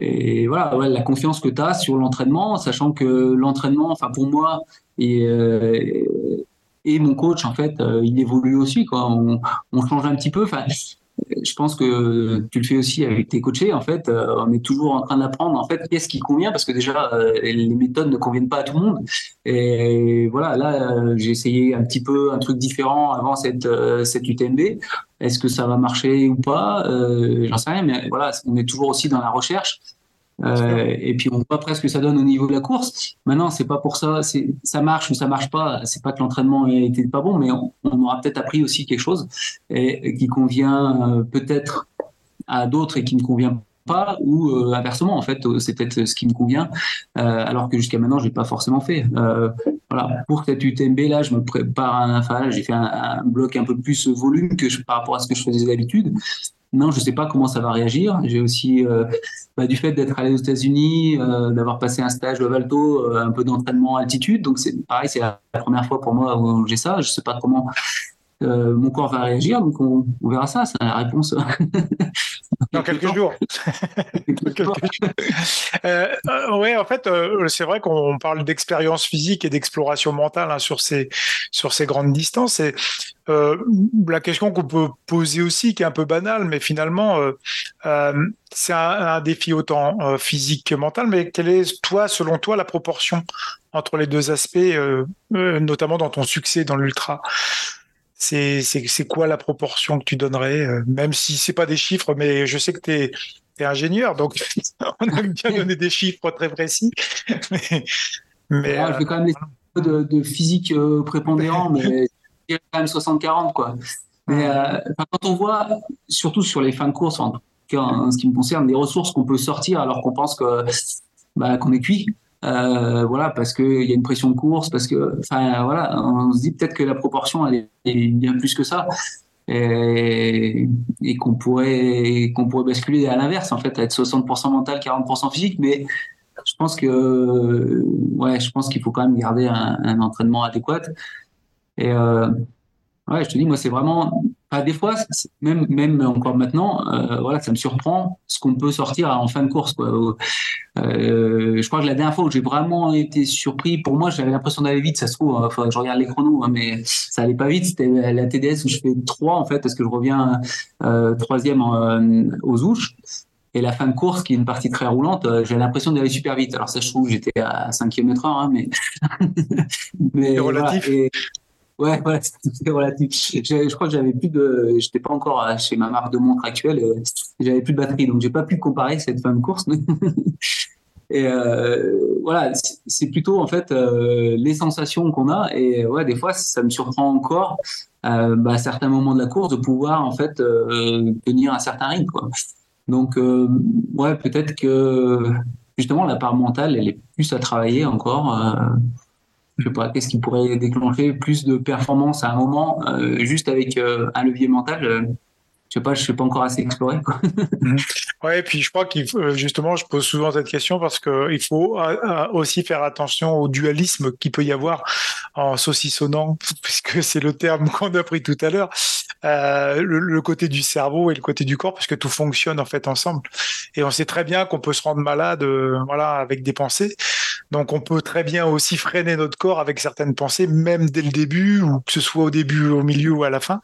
et voilà, la confiance que tu as sur l'entraînement, sachant que l'entraînement, enfin pour moi, et, euh, et mon coach, en fait, euh, il évolue aussi. Quoi. On, change un petit peu. Je pense que tu le fais aussi avec tes coachés. En fait, euh, on est toujours en train d'apprendre. En fait, qu'est-ce qui convient Parce que déjà, euh, les méthodes ne conviennent pas à tout le monde. Et voilà, là, euh, j'ai essayé un petit peu un truc différent avant cette cette UTMB. Est-ce que ça va marcher ou pas? J'en sais rien. Mais voilà, on est toujours aussi dans la recherche. Euh, et puis on voit presque ce que ça donne au niveau de la course. Maintenant, c'est pas pour ça, ça marche ou ça marche pas. C'est pas que l'entraînement était pas bon, mais on, aura peut-être appris aussi quelque chose et, qui convient euh, peut-être à d'autres et qui ne convient pas ou euh, inversement en fait c'est peut-être ce qui me convient alors que jusqu'à maintenant j'ai pas forcément fait voilà pour cette UTMB là je me prépare un enfin j'ai fait un, bloc un peu plus volume que je, par rapport à ce que je faisais d'habitude non, je ne sais pas comment ça va réagir. J'ai aussi, euh, bah, du fait d'être allé aux États-Unis, euh, d'avoir passé un stage au Valto, euh, un peu d'entraînement altitude. Donc, c'est pareil, c'est la première fois pour moi où j'ai ça. Je ne sais pas comment mon corps va réagir. Donc, on, verra ça. C'est la réponse. Dans quelques jours. oui, en fait, c'est vrai qu'on parle d'expérience physique et d'exploration mentale hein, sur, ces, sur ces grandes distances. Et euh, la question qu'on peut poser aussi, qui est un peu banale, mais finalement, euh, euh, c'est un, défi autant physique que mental. Mais quelle est, toi, selon toi, la proportion entre les deux aspects, notamment dans ton succès dans l'ultra? C'est, c'est, quoi la proportion que tu donnerais, même si c'est pas des chiffres, mais je sais que tu es, ingénieur, donc on a bien donné des chiffres très précis. mais, je vais quand même de, de physique prépondérant, mais quand même 60-40, quoi. Mais euh, quand on voit, surtout sur les fins de course, en tout cas en ce qui me concerne, des ressources qu'on peut sortir alors qu'on pense que bah, qu'on est cuit. Euh, voilà, parce qu'il y a une pression de course, parce que, enfin, voilà, on se dit peut-être que la proportion elle est, bien plus que ça, et, qu'on pourrait qu'on pourrait basculer à l'inverse, en fait, être 60% mental, 40% physique, mais je pense que, ouais, je pense qu'il faut quand même garder un, un entraînement adéquat. Et euh, ouais, je te dis, moi, c'est vraiment des fois, même, même encore maintenant, euh, voilà, ça me surprend ce qu'on peut sortir en fin de course. Quoi. Euh, je crois que la dernière fois où j'ai vraiment été surpris, pour moi, j'avais l'impression d'aller vite, ça se trouve, hein, je regarde les chronos, hein, mais ça allait pas vite. C'était la TDS où je fais 3 en fait, parce que je reviens euh, troisième euh, aux ouches. Et la fin de course, qui est une partie très roulante, j'ai l'impression d'aller super vite. Alors ça, je trouve, j'étais à 5 km heure, hein, mais, mais relatif. Ouais, voilà, c'est relatif. Je, crois que j'avais plus j'étais pas encore chez ma marque de montre actuelle, euh, j'avais plus de batterie, donc j'ai pas pu comparer cette fin de course. et euh, voilà, c'est plutôt en fait euh, les sensations qu'on a, et ouais, des fois ça me surprend encore euh, bah, à certains moments de la course de pouvoir en fait euh, tenir un certain rythme. Donc euh, ouais, peut-être que justement la part mentale, elle est plus à travailler encore je sais pas, qu'est-ce qui pourrait déclencher plus de performance à un moment, euh, juste avec euh, un levier mental euh, je sais pas, je suis pas encore assez exploré. Quoi. Mhm. ouais, et puis je crois qu'il justement, je pose souvent cette question parce qu'il faut aussi faire attention au dualisme qu'il peut y avoir en saucissonnant, puisque c'est le terme qu'on a pris tout à l'heure, euh, le, côté du cerveau et le côté du corps, puisque tout fonctionne en fait ensemble. Et on sait très bien qu'on peut se rendre malade, voilà, avec des pensées. Donc on peut très bien aussi freiner notre corps avec certaines pensées, même dès le début, ou que ce soit au début, au milieu ou à la fin.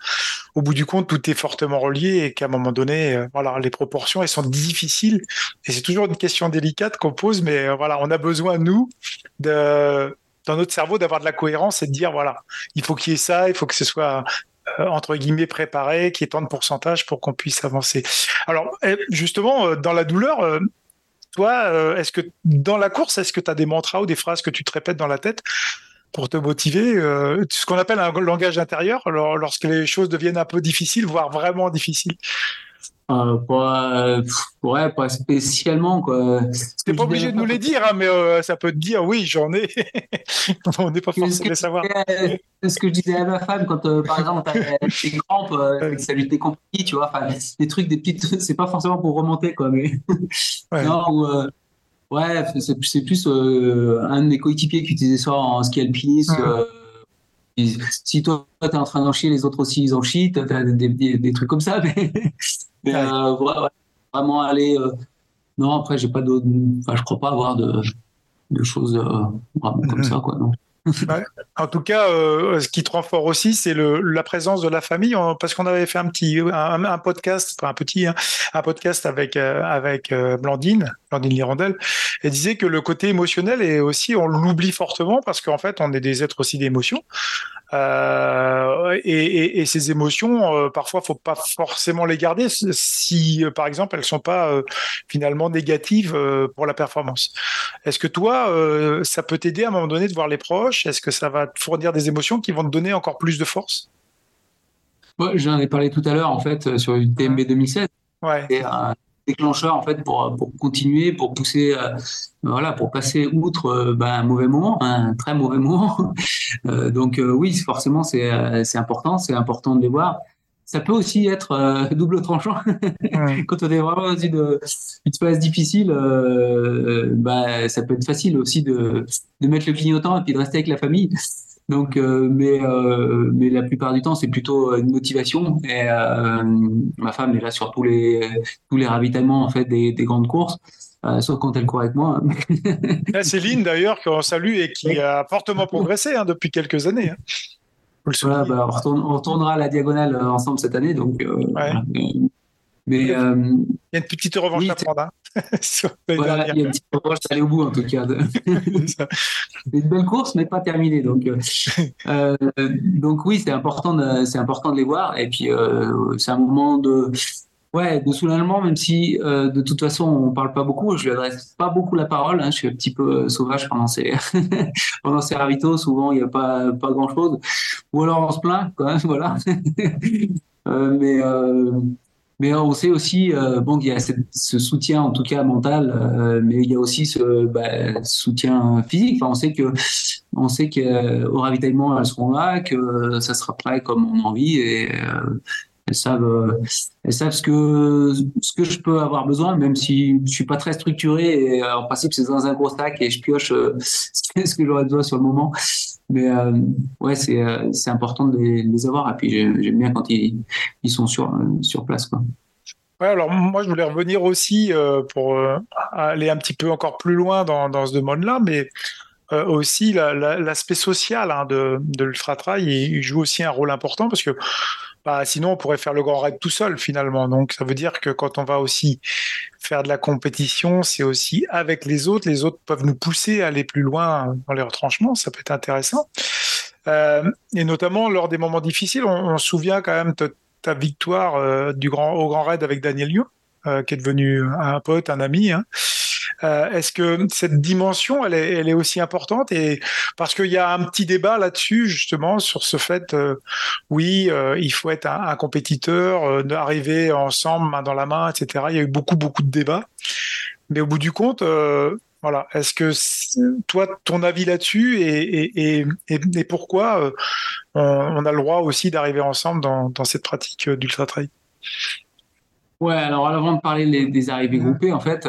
Au bout du compte, tout est fortement relié et qu'à un moment donné, euh, voilà, les proportions, elles sont difficiles. Et c'est toujours une question délicate qu'on pose, mais euh, voilà, on a besoin, nous, de, dans notre cerveau, d'avoir de la cohérence et de dire, voilà, il faut qu'il y ait ça, il faut que ce soit euh, entre guillemets préparé, qu'il y ait tant de pourcentage pour qu'on puisse avancer. Alors, eh, justement, dans la douleur, toi, euh, est-ce que dans la course, est-ce que tu as des mantras ou des phrases que tu te répètes dans la tête pour te motiver euh, Ce qu'on appelle un langage intérieur, lorsque les choses deviennent un peu difficiles, voire vraiment difficiles? Euh, pas, ouais, pas spécialement quoi. T'es pas obligé de nous les dire, hein, mais euh, ça peut te dire oui, j'en ai. On n'est pas forcé de les savoir. C'est ce que je disais à ma femme quand, euh, par exemple, t'as des crampes, euh, que ça lui était compliqué, tu vois. Des trucs, des petites, c'est pas forcément pour remonter quoi, mais ouais. non. ouais, c'est plus un de mes coéquipiers qui utilisait ça en ski alpinisme. Si toi, tu es en train d'en chier, les autres aussi, ils en chient, tu as des, des, des, trucs comme ça. Mais, mais euh, vraiment aller. Euh, non, après, j'ai pas d'autres. Enfin, je crois pas avoir de, de choses euh, vraiment comme mhm. ça, quoi. Non. En tout cas, euh, ce qui te rend fort aussi, c'est la présence de la famille, parce qu'on avait fait un petit un, podcast, un petit hein, un podcast avec euh, avec euh, Blandine, Blandine Lirandel, et disait que le côté émotionnel est aussi on l'oublie fortement parce qu'en fait on est des êtres aussi d'émotions. Euh, et, et, et, ces émotions, euh, parfois, faut pas forcément les garder si, par exemple, elles sont pas finalement négatives pour la performance. Est-ce que toi, ça peut t'aider à un moment donné de voir les proches? Est-ce que ça va te fournir des émotions qui vont te donner encore plus de force? Ouais, J'en ai parlé tout à l'heure, en fait, sur UTMB 2016. Ouais. Et, déclencheur, en fait, pour, pour continuer, pour pousser, euh, voilà, pour passer outre euh, ben, un mauvais moment, un très mauvais moment. Euh, donc, oui, forcément, c'est important, c'est important de les voir ça peut aussi être double tranchant. Quand on est vraiment dans une, une phase difficile, bah, ça peut être facile aussi de, de mettre le clignotant et puis de rester avec la famille. Donc, euh, mais, euh, mais la plupart du temps, c'est plutôt une motivation. Et euh, ma femme est là sur tous les, tous les ravitaillements en fait, des, des grandes courses. Euh, sauf quand elle court avec moi. Céline, d'ailleurs, qu'on salue et qui a fortement progressé hein, depuis quelques années. Hein. Voilà, bah, on, retourne, on, retournera à la diagonale euh, ensemble cette année. Donc, euh, ouais. Mais, euh, il y a une petite revanche oui, à prendre. Hein voilà, il y a une petite revanche à aller au bout, en tout cas. c'est une belle course, mais pas terminée. Donc, euh, donc oui, c'est important, de, c'est important de les voir. Et puis, euh, c'est un moment de, Ouais, de soulagement, même si euh, de toute façon on parle pas beaucoup, je lui adresse pas beaucoup la parole. Hein, je suis un petit peu euh, sauvage pendant ces pendant ces ravitaux. Souvent il n'y a pas pas grand chose, ou alors on se plaint, quoi. voilà. euh, mais euh, mais on sait aussi euh, bon qu'il y a ce soutien en tout cas mental, euh, mais il y a aussi ce bah, soutien physique. Enfin, on sait que on sait qu'au ravitaillement elles seront là, que ça sera prêt comme on a envie et elles savent, euh, savent ce que ce que je peux avoir besoin, même si je suis pas très structuré. Et euh, en principe, c'est dans un gros stack et je pioche euh, ce que j'aurais besoin sur le moment. Mais ouais, c'est c'est important de les, avoir. Et puis j'aime bien quand ils, ils sont sur, sur place. Quoi. Alors moi je voulais revenir aussi pour aller un petit peu encore plus loin dans, dans ce domaine-là, mais aussi l'aspect social hein, de, de l'ultra trail, il joue aussi un rôle important parce que bah, sinon, on pourrait faire le grand raid tout seul finalement. Donc, ça veut dire que quand on va aussi faire de la compétition, c'est aussi avec les autres. Les autres peuvent nous pousser à aller plus loin dans les retranchements. Ça peut être intéressant. Euh, et notamment lors des moments difficiles, on, se souvient quand même de ta victoire euh, du grand, au grand raid avec Daniel Liu, euh, qui est devenu un pote, un ami. Hein. Euh, est-ce que cette dimension, elle est, elle est aussi importante? Et parce qu'il y a un petit débat là-dessus justement sur ce fait, euh, oui, euh, il faut être un, compétiteur, arriver ensemble main dans la main, etc. Il y a eu beaucoup beaucoup de débats, mais au bout du compte. Voilà. Est-ce que toi, ton avis là-dessus et, et, et, pourquoi on, a le droit aussi d'arriver ensemble dans, dans cette pratique d'ultra trail Ouais. Alors avant de parler des, des arrivées groupées, en fait,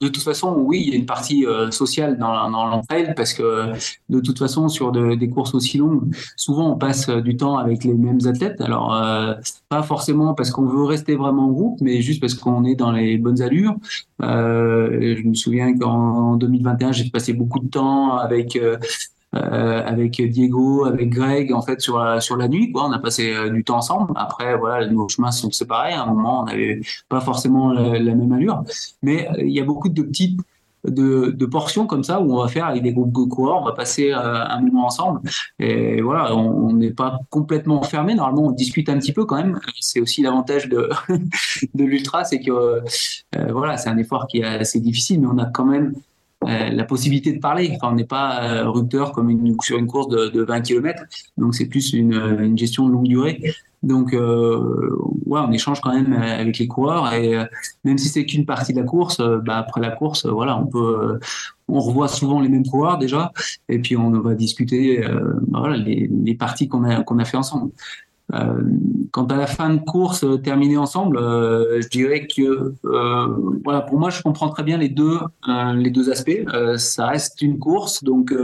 de toute façon, oui, il y a une partie euh, sociale dans, l'entraide parce que de toute façon, sur des courses aussi longues, souvent on passe euh, du temps avec les mêmes athlètes. Alors, euh, pas forcément parce qu'on veut rester vraiment en groupe, mais juste parce qu'on est dans les bonnes allures. je me souviens qu'en 2021, j'ai passé beaucoup de temps avec avec Diego, avec Greg, en fait, sur la, sur la nuit, quoi. On a passé euh, du temps ensemble. Après, voilà, nos chemins sont séparés. À un moment, on n'avait pas forcément la, même allure. Mais euh, il y a beaucoup de petites de, de, portions comme ça où on va faire avec des groupes de coureurs, on va passer un moment ensemble. Et voilà, on n'est pas complètement fermé. Normalement, on discute un petit peu quand même. C'est aussi l'avantage de, de l'ultra, c'est que voilà, c'est un effort qui est assez difficile, mais on a quand même euh, la possibilité de parler. Enfin, on n'est pas euh, rupteur comme sur une course de, de 20 km, donc c'est plus une, une, gestion longue durée. Donc, euh, ouais, on échange quand même avec les coureurs et euh, même si c'est qu'une partie de la course, bah, après la course, voilà, on peut, on revoit souvent les mêmes coureurs déjà et puis on va discuter, bah, les, les parties qu'on a qu'on a fait ensemble. Euh, quant à la fin de course euh, terminée ensemble, euh, je dirais que voilà, pour moi, je comprends très bien les deux les deux aspects. ça reste une course, donc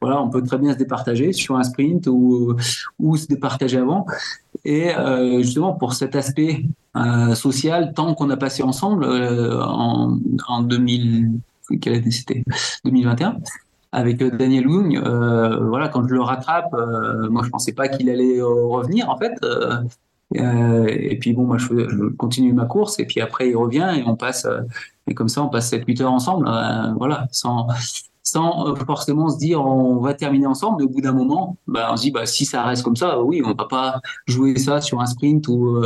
voilà, on peut très bien se départager sur un sprint ou se départager avant. Et justement pour cet aspect social, tant qu'on a passé ensemble en, en 2000 quelle année c'était? 2021 avec euh, Daniel Wung, euh, voilà, quand je le rattrape, euh, moi je pensais pas qu'il allait revenir en fait. et puis bon, moi je, continue ma course et puis après il revient et on passe et comme ça on passe 7-8 heures ensemble, voilà, sans sans forcément se dire on va terminer ensemble. Mais au bout d'un moment, bah, on se dit bah, si ça reste comme ça, oui, on va pas jouer ça sur un sprint ou,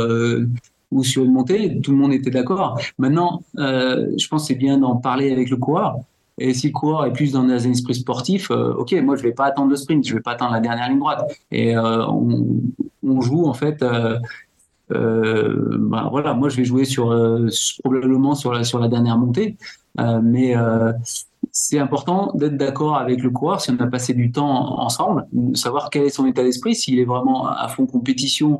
ou sur une montée. Tout le monde était d'accord. Maintenant, je pense que c'est bien d'en parler avec le coureur. Et si le coureur est plus dans un esprit sportif, euh, ok, moi je vais pas attendre le sprint, je vais pas attendre la dernière ligne droite. Et euh, on, joue en fait. Euh, bah, voilà, moi je vais jouer probablement sur la sur la dernière montée, mais c'est important d'être d'accord avec le coureur si on a passé du temps ensemble, de savoir quel est son état d'esprit, s'il est vraiment à fond compétition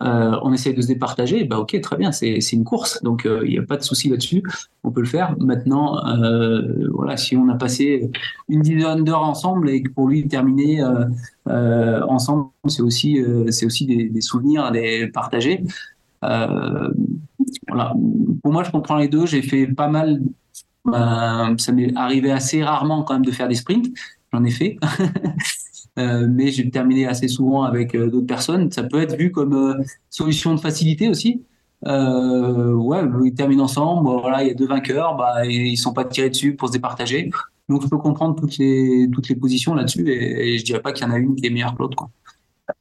euh, on essaie de se départager, bah ok, très bien, c'est une course, donc euh, il n'y a pas de souci là-dessus, on peut le faire. Maintenant, euh, voilà, si on a passé une dizaine d'heures ensemble et que pour lui terminer ensemble, c'est aussi, aussi des, souvenirs à les partager. voilà. Pour moi, je comprends les deux. J'ai fait pas mal. ça m'est arrivé assez rarement quand même de faire des sprints. J'en ai fait. Euh, mais j'ai terminé assez souvent avec euh, d'autres personnes. Ça peut être vu comme euh, solution de facilité aussi. ouais, ils terminent ensemble. voilà, il y a deux vainqueurs, bah, ils sont pas tirés dessus pour se départager. Donc je peux comprendre toutes les toutes les positions là-dessus et, et je dirais pas qu'il y en a une qui est meilleure que l'autre.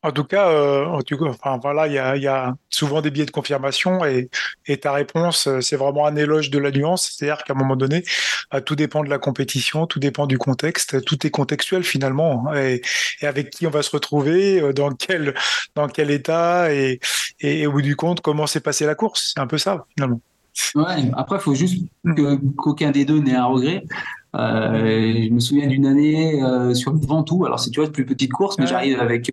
En tout cas, euh, en tout cas enfin, voilà, il y a, y a, souvent des biais de confirmation et, et ta réponse, euh, c'est vraiment un éloge de la nuance. C'est-à-dire qu'à un moment donné, euh, tout dépend de la compétition, tout dépend du contexte, tout est contextuel finalement. Hein, et, et avec qui on va se retrouver, euh, dans quel, dans quel état et, et, au bout du compte, comment s'est passée la course. C'est un peu ça finalement. Ouais, après, il faut juste qu'aucun des deux n'ait un regret. Euh, je me souviens d'une année euh, sur le Ventoux. Alors, c'est tu vois, plus petite course, mais j'arrive avec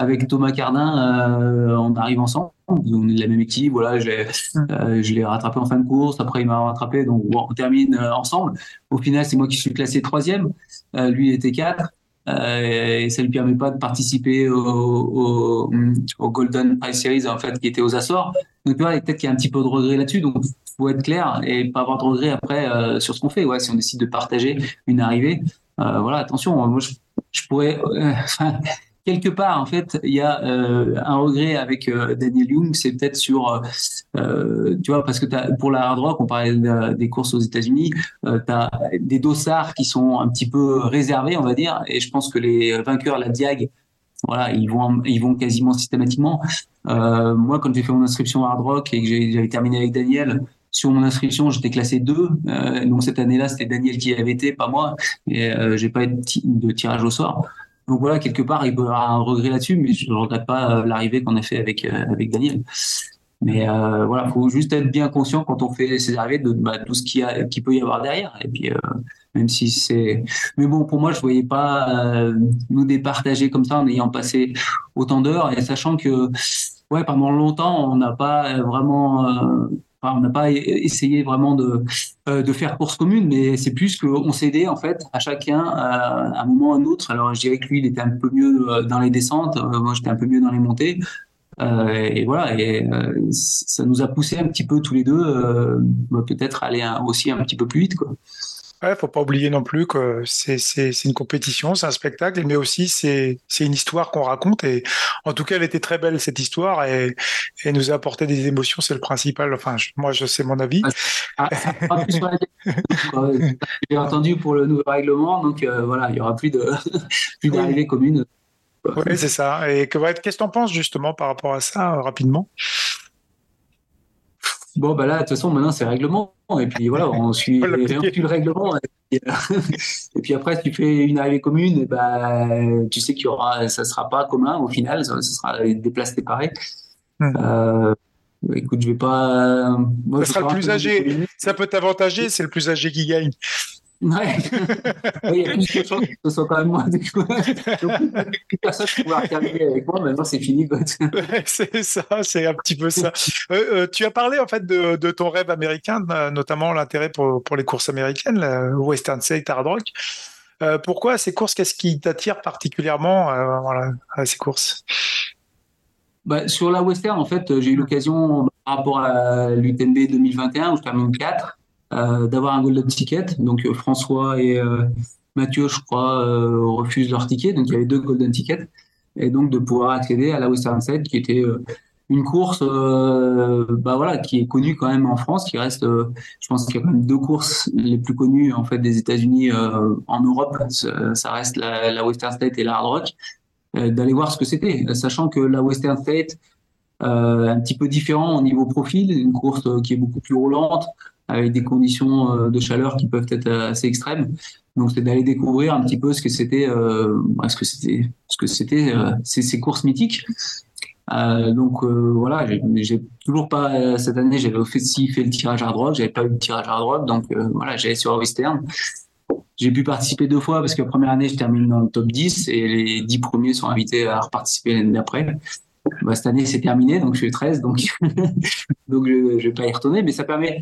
avec Thomas Cardin, euh, on arrive ensemble, on est de la même équipe, voilà, euh, je l'ai rattrapé en fin de course, après il m'a rattrapé, donc on termine euh, ensemble. Au final, c'est moi qui suis classé troisième, lui il était quatre. et ça lui permet pas de participer au, au, Golden Prize Series en fait qui était aux Açores. Donc vois, peut-être qu'il y a un petit peu de regret là-dessus. Donc faut être clair et pas avoir de regret après sur ce qu'on fait. Ouais, si on décide de partager une arrivée, voilà, attention. Moi, je, je pourrais quelque part, en fait, il y a euh, un regret avec euh, Daniel Young, c'est peut-être sur, euh, tu vois, parce que pour la hard rock, on parlait des courses aux États-Unis, tu as des dossards qui sont un petit peu réservés, on va dire, et je pense que les vainqueurs, la Diag, voilà, ils vont, ils vont quasiment systématiquement. moi, quand j'ai fait mon inscription hard rock et que j'avais terminé avec Daniel, sur mon inscription, j'étais classé 2. donc cette année-là, c'était Daniel qui avait été, pas moi. Et j'ai pas eu de tirage au sort. Donc voilà, quelque part, il peut avoir un regret là-dessus, mais je ne regrette pas euh, l'arrivée qu'on a fait avec, euh, avec Daniel. Mais euh, voilà, faut juste être bien conscient quand on fait ces arrivées de bah, tout ce qu'il y peut y avoir derrière. Et puis, euh, même si c'est. Mais bon, pour moi, je voyais pas nous départager comme ça en ayant passé autant d'heures et sachant que, ouais, pendant longtemps, on n'a pas vraiment on n'a pas essayé vraiment de, euh, de faire course commune, mais c'est plus qu'on s'aidait en fait à chacun à un moment ou à un autre. Alors je dirais que lui, il était un peu mieux euh, dans les descentes, euh, moi j'étais un peu mieux dans les montées. et voilà, et ça nous a poussé un petit peu tous les deux, bah, peut-être aller aussi un petit peu plus vite. Quoi. Ouais, faut pas oublier non plus que c'est, une compétition, c'est un spectacle, mais aussi c'est, une histoire qu'on raconte. Et en tout cas, elle était très belle cette histoire et, et nous a apporté des émotions, c'est le principal. Enfin, moi, je sais mon avis. Ah, J'ai entendu pour le nouveau règlement, donc euh, voilà, il y aura plus de plus d'arrivées communes. Oui, c'est ça. Et que, qu'est-ce que tu en penses justement par rapport à ça, euh, rapidement? Bon, bah là, de toute façon, maintenant, c'est règlement. Et puis voilà, on suit, le règlement. Et puis, après, si tu fais une arrivée commune, bah, tu sais qu'il y aura, ça sera pas commun au final, ça, sera des places séparées. Hmm. Euh, écoute, je vais pas. ça sera le plus âgé. Ça peut t'avantager, c'est le plus âgé qui gagne. Ouais. il y a plus de chances que ce soit quand même moi. Du coup. Donc, plus personne ne pouvoir terminer avec moi. Maintenant, c'est fini. c'est ça, c'est un petit peu ça. Euh, euh, tu as parlé en fait de, de ton rêve américain, notamment l'intérêt pour, pour, les courses américaines, la Western State Hard Rock. Euh, pourquoi ces courses Qu'est-ce qui t'attire particulièrement voilà, à ces courses? Bah, sur la Western, en fait, j'ai eu l'occasion, par rapport à l'UTMB 2021, où je termine 4, euh, d'avoir un golden ticket. Donc euh, François et euh, Mathieu, je crois, refusent leur ticket. Donc il y avait deux golden tickets. Et donc de pouvoir accéder à la Western Side, qui était une course bah voilà qui est connue quand même en France qui reste je pense qu'il y a quand même deux courses les plus connues en fait des États-Unis en Europe ça reste la, Western State et la Hard Rock d'aller voir ce que c'était sachant que la Western State un petit peu différent au niveau profil une course qui est beaucoup plus roulante avec des conditions euh, de chaleur qui peuvent être assez extrêmes. Donc, c'est d'aller découvrir un petit peu ce que c'était, euh, ce que c'était, ce que c'était euh, ces, courses mythiques. Euh, donc voilà, j'ai toujours pas cette année, j'avais aussi fait le tirage à droite, j'avais pas eu le tirage à droite, donc voilà, j'allais sur Western. J'ai pu participer deux fois parce que la première année, je termine dans le top 10 et les 10 premiers sont invités à reparticiper l'année d'après. Bah, cette année, c'est terminé, donc je suis 13, donc, donc je, je vais pas y retourner, mais ça permet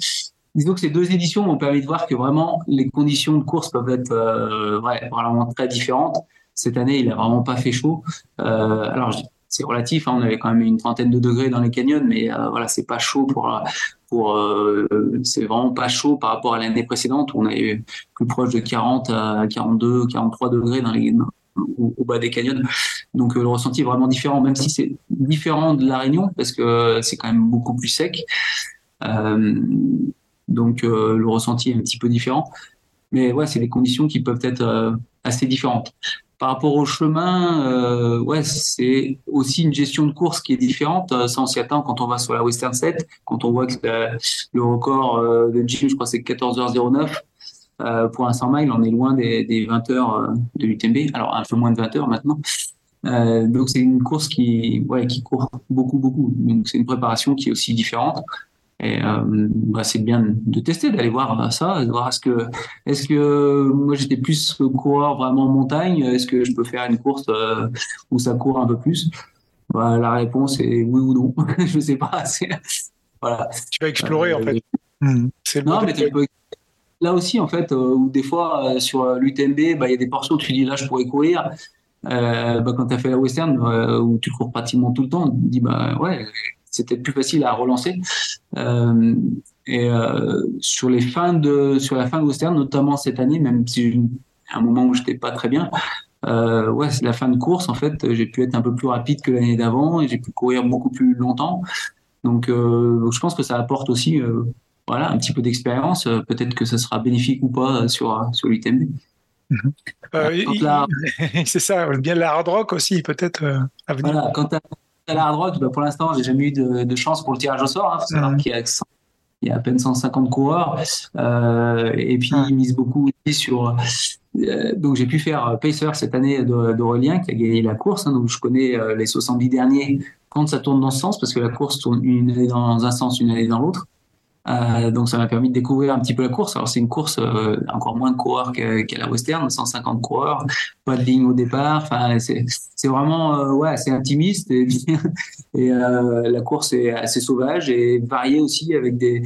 disons que ces deux éditions m'ont permis de voir que vraiment les conditions de course peuvent être euh, vraiment très différentes. Cette année, il a vraiment pas fait chaud. Euh, alors c'est relatif, hein, on avait quand même une trentaine de degrés dans les canyons, mais euh, voilà, c'est pas chaud pour pour c'est vraiment pas chaud par rapport à l'année précédente où on avait plus proche de 40 à 42, 43 degrés dans au, bas des canyons. Donc le ressenti est vraiment différent, même si c'est différent de la Réunion parce que c'est quand même beaucoup plus sec. Donc euh, le ressenti est un petit peu différent. Mais ouais, c'est des conditions qui peuvent être euh, assez différentes. Par rapport au chemin, euh, ouais, c'est aussi une gestion de course qui est différente. Ça, on s'y attend quand on va sur la Western 7, quand on voit que le record de Jim, je crois, c'est 14h09. pour un 100 miles, on est loin des, des 20 heures de l'UTMB. Alors, un peu moins de 20 heures maintenant. donc, c'est une course qui, ouais, qui court beaucoup, beaucoup. Donc, c'est une préparation qui est aussi différente. Et euh, bah, c'est bien de tester, d'aller voir ça, de voir est-ce que, est-ce que moi j'étais plus coureur vraiment en montagne, est-ce que je peux faire une course euh, où ça court un peu plus? Bah, La réponse est oui ou non, je sais pas. Voilà. Tu vas explorer en fait. Euh, non, mais tu peux, là aussi, en fait, où des fois, sur l'UTMB, bah, il y a des portions où tu dis là, je pourrais courir. bah, quand tu as fait la western, où tu cours pratiquement tout le temps, tu dis bah ouais, c'était plus facile à relancer. et sur les fins de, sur la fin de western, notamment cette année, même si un moment où j'étais pas très bien, euh, ouais, c'est la fin de course. En fait, j'ai pu être un peu plus rapide que l'année d'avant et j'ai pu courir beaucoup plus longtemps. Donc, euh, je pense que ça apporte aussi, euh, voilà, un petit peu d'expérience. Peut-être que ça sera bénéfique ou pas sur sur l'UTMB. C'est ça, bien la hard rock aussi, peut-être à venir. Voilà, quant à la hard rock, bah, pour l'instant, j'ai jamais eu de, chance pour le tirage au sort. Hein, qu'il y a il y a à peine 150 coureurs. Euh, et puis, ils misent beaucoup aussi sur. Euh, donc, j'ai pu faire Pacer cette année d'Aurélien qui a gagné la course. Hein, donc, je connais euh, les 70 derniers quand ça tourne dans ce sens, parce que la course tourne une année dans un sens, une année dans l'autre. Euh, donc ça m'a permis de découvrir un petit peu la course. Alors c'est une course euh, encore moins de coureurs qu'à la Western, 150 coureurs, pas de ligne au départ. Enfin c'est vraiment euh, ouais assez intimiste et, la course est assez sauvage et variée aussi avec des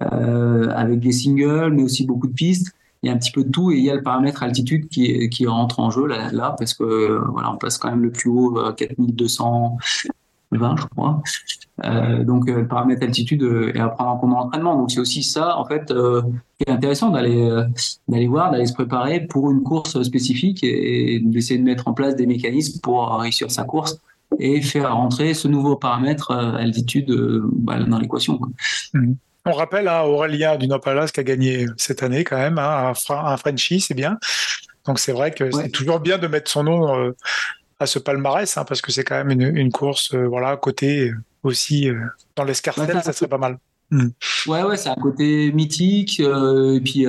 avec des singles, mais aussi beaucoup de pistes. Il y a un petit peu de tout et il y a le paramètre altitude qui, qui rentre en jeu là, là parce que voilà on passe quand même le plus haut 4200 20, je crois. Euh, donc, euh, le paramètre altitude euh, est à prendre en compte dans l'entraînement. Donc, c'est aussi ça, en fait, qui est intéressant d'aller d'aller voir, d'aller se préparer pour une course spécifique et, d'essayer de mettre en place des mécanismes pour réussir sa course et faire rentrer ce nouveau paramètre altitude bah, dans l'équation. Mmh. On rappelle hein, Aurélien Dunopalas qui a gagné cette année quand même, hein, un, Frenchie, c'est bien. Donc c'est vrai que c'est toujours bien de mettre son nom à ce palmarès, hein, parce que c'est quand même une, course, euh, voilà, côté euh, aussi euh, dans l'escarcelle, ça serait pas mal. Hmm. Ouais, ouais, c'est un côté mythique. et puis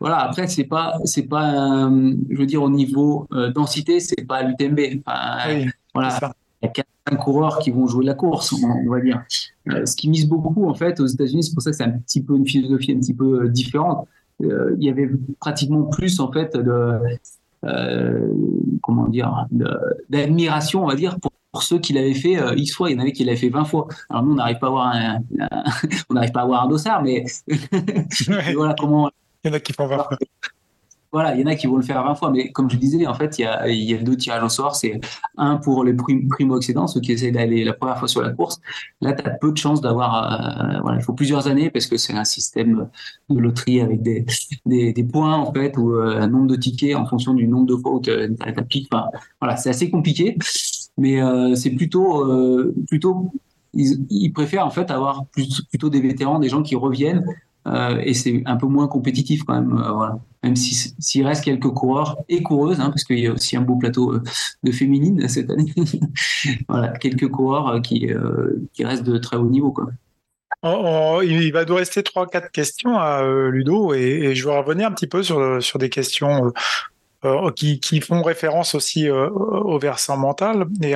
voilà, après c'est pas, c'est pas, je veux dire au niveau densité, c'est pas l'UTMB. Enfin, voilà, il y a quatre coureurs qui vont jouer la course, on, va dire. ce qui mise beaucoup en fait aux États-Unis, c'est pour ça que c'est un petit peu une philosophie un petit peu différente. il y avait pratiquement plus en fait de comment dire, d'admiration, on va dire, pour, ceux qui l'avaient fait euh, X fois. Il y en avait qui l'avaient fait 20 fois. Alors nous, on n'arrive pas à avoir un, on n'arrive pas à avoir un dossard, mais voilà comment. Il y en a qui font 20 fois. Voilà, il y en a qui vont le faire 20 fois, mais comme je disais, en fait, il y a, deux tirages au sort. C'est un pour les primo-accédants, ceux qui essaient d'aller la première fois sur la course. Là, tu as peu de chances d'avoir. Euh, voilà, il faut plusieurs années parce que c'est un système de loterie avec des, points, en fait, ou euh, un nombre de tickets en fonction du nombre de fois où tu appliques. Voilà, c'est assez compliqué, mais euh, c'est plutôt, plutôt ils, préfèrent en fait avoir plutôt des vétérans, des gens qui reviennent euh, et c'est un peu moins compétitif quand même. Euh, voilà. Même s'il reste quelques coureurs et coureuses, hein, parce qu'il y a aussi un beau plateau euh, de féminines cette année. voilà, quelques coureurs qui, qui restent de très haut niveau. Quoi. il va nous rester 3-4 questions à Ludo et, je vais revenir un petit peu sur, sur des questions qui, qui, font référence aussi au versant mental. Et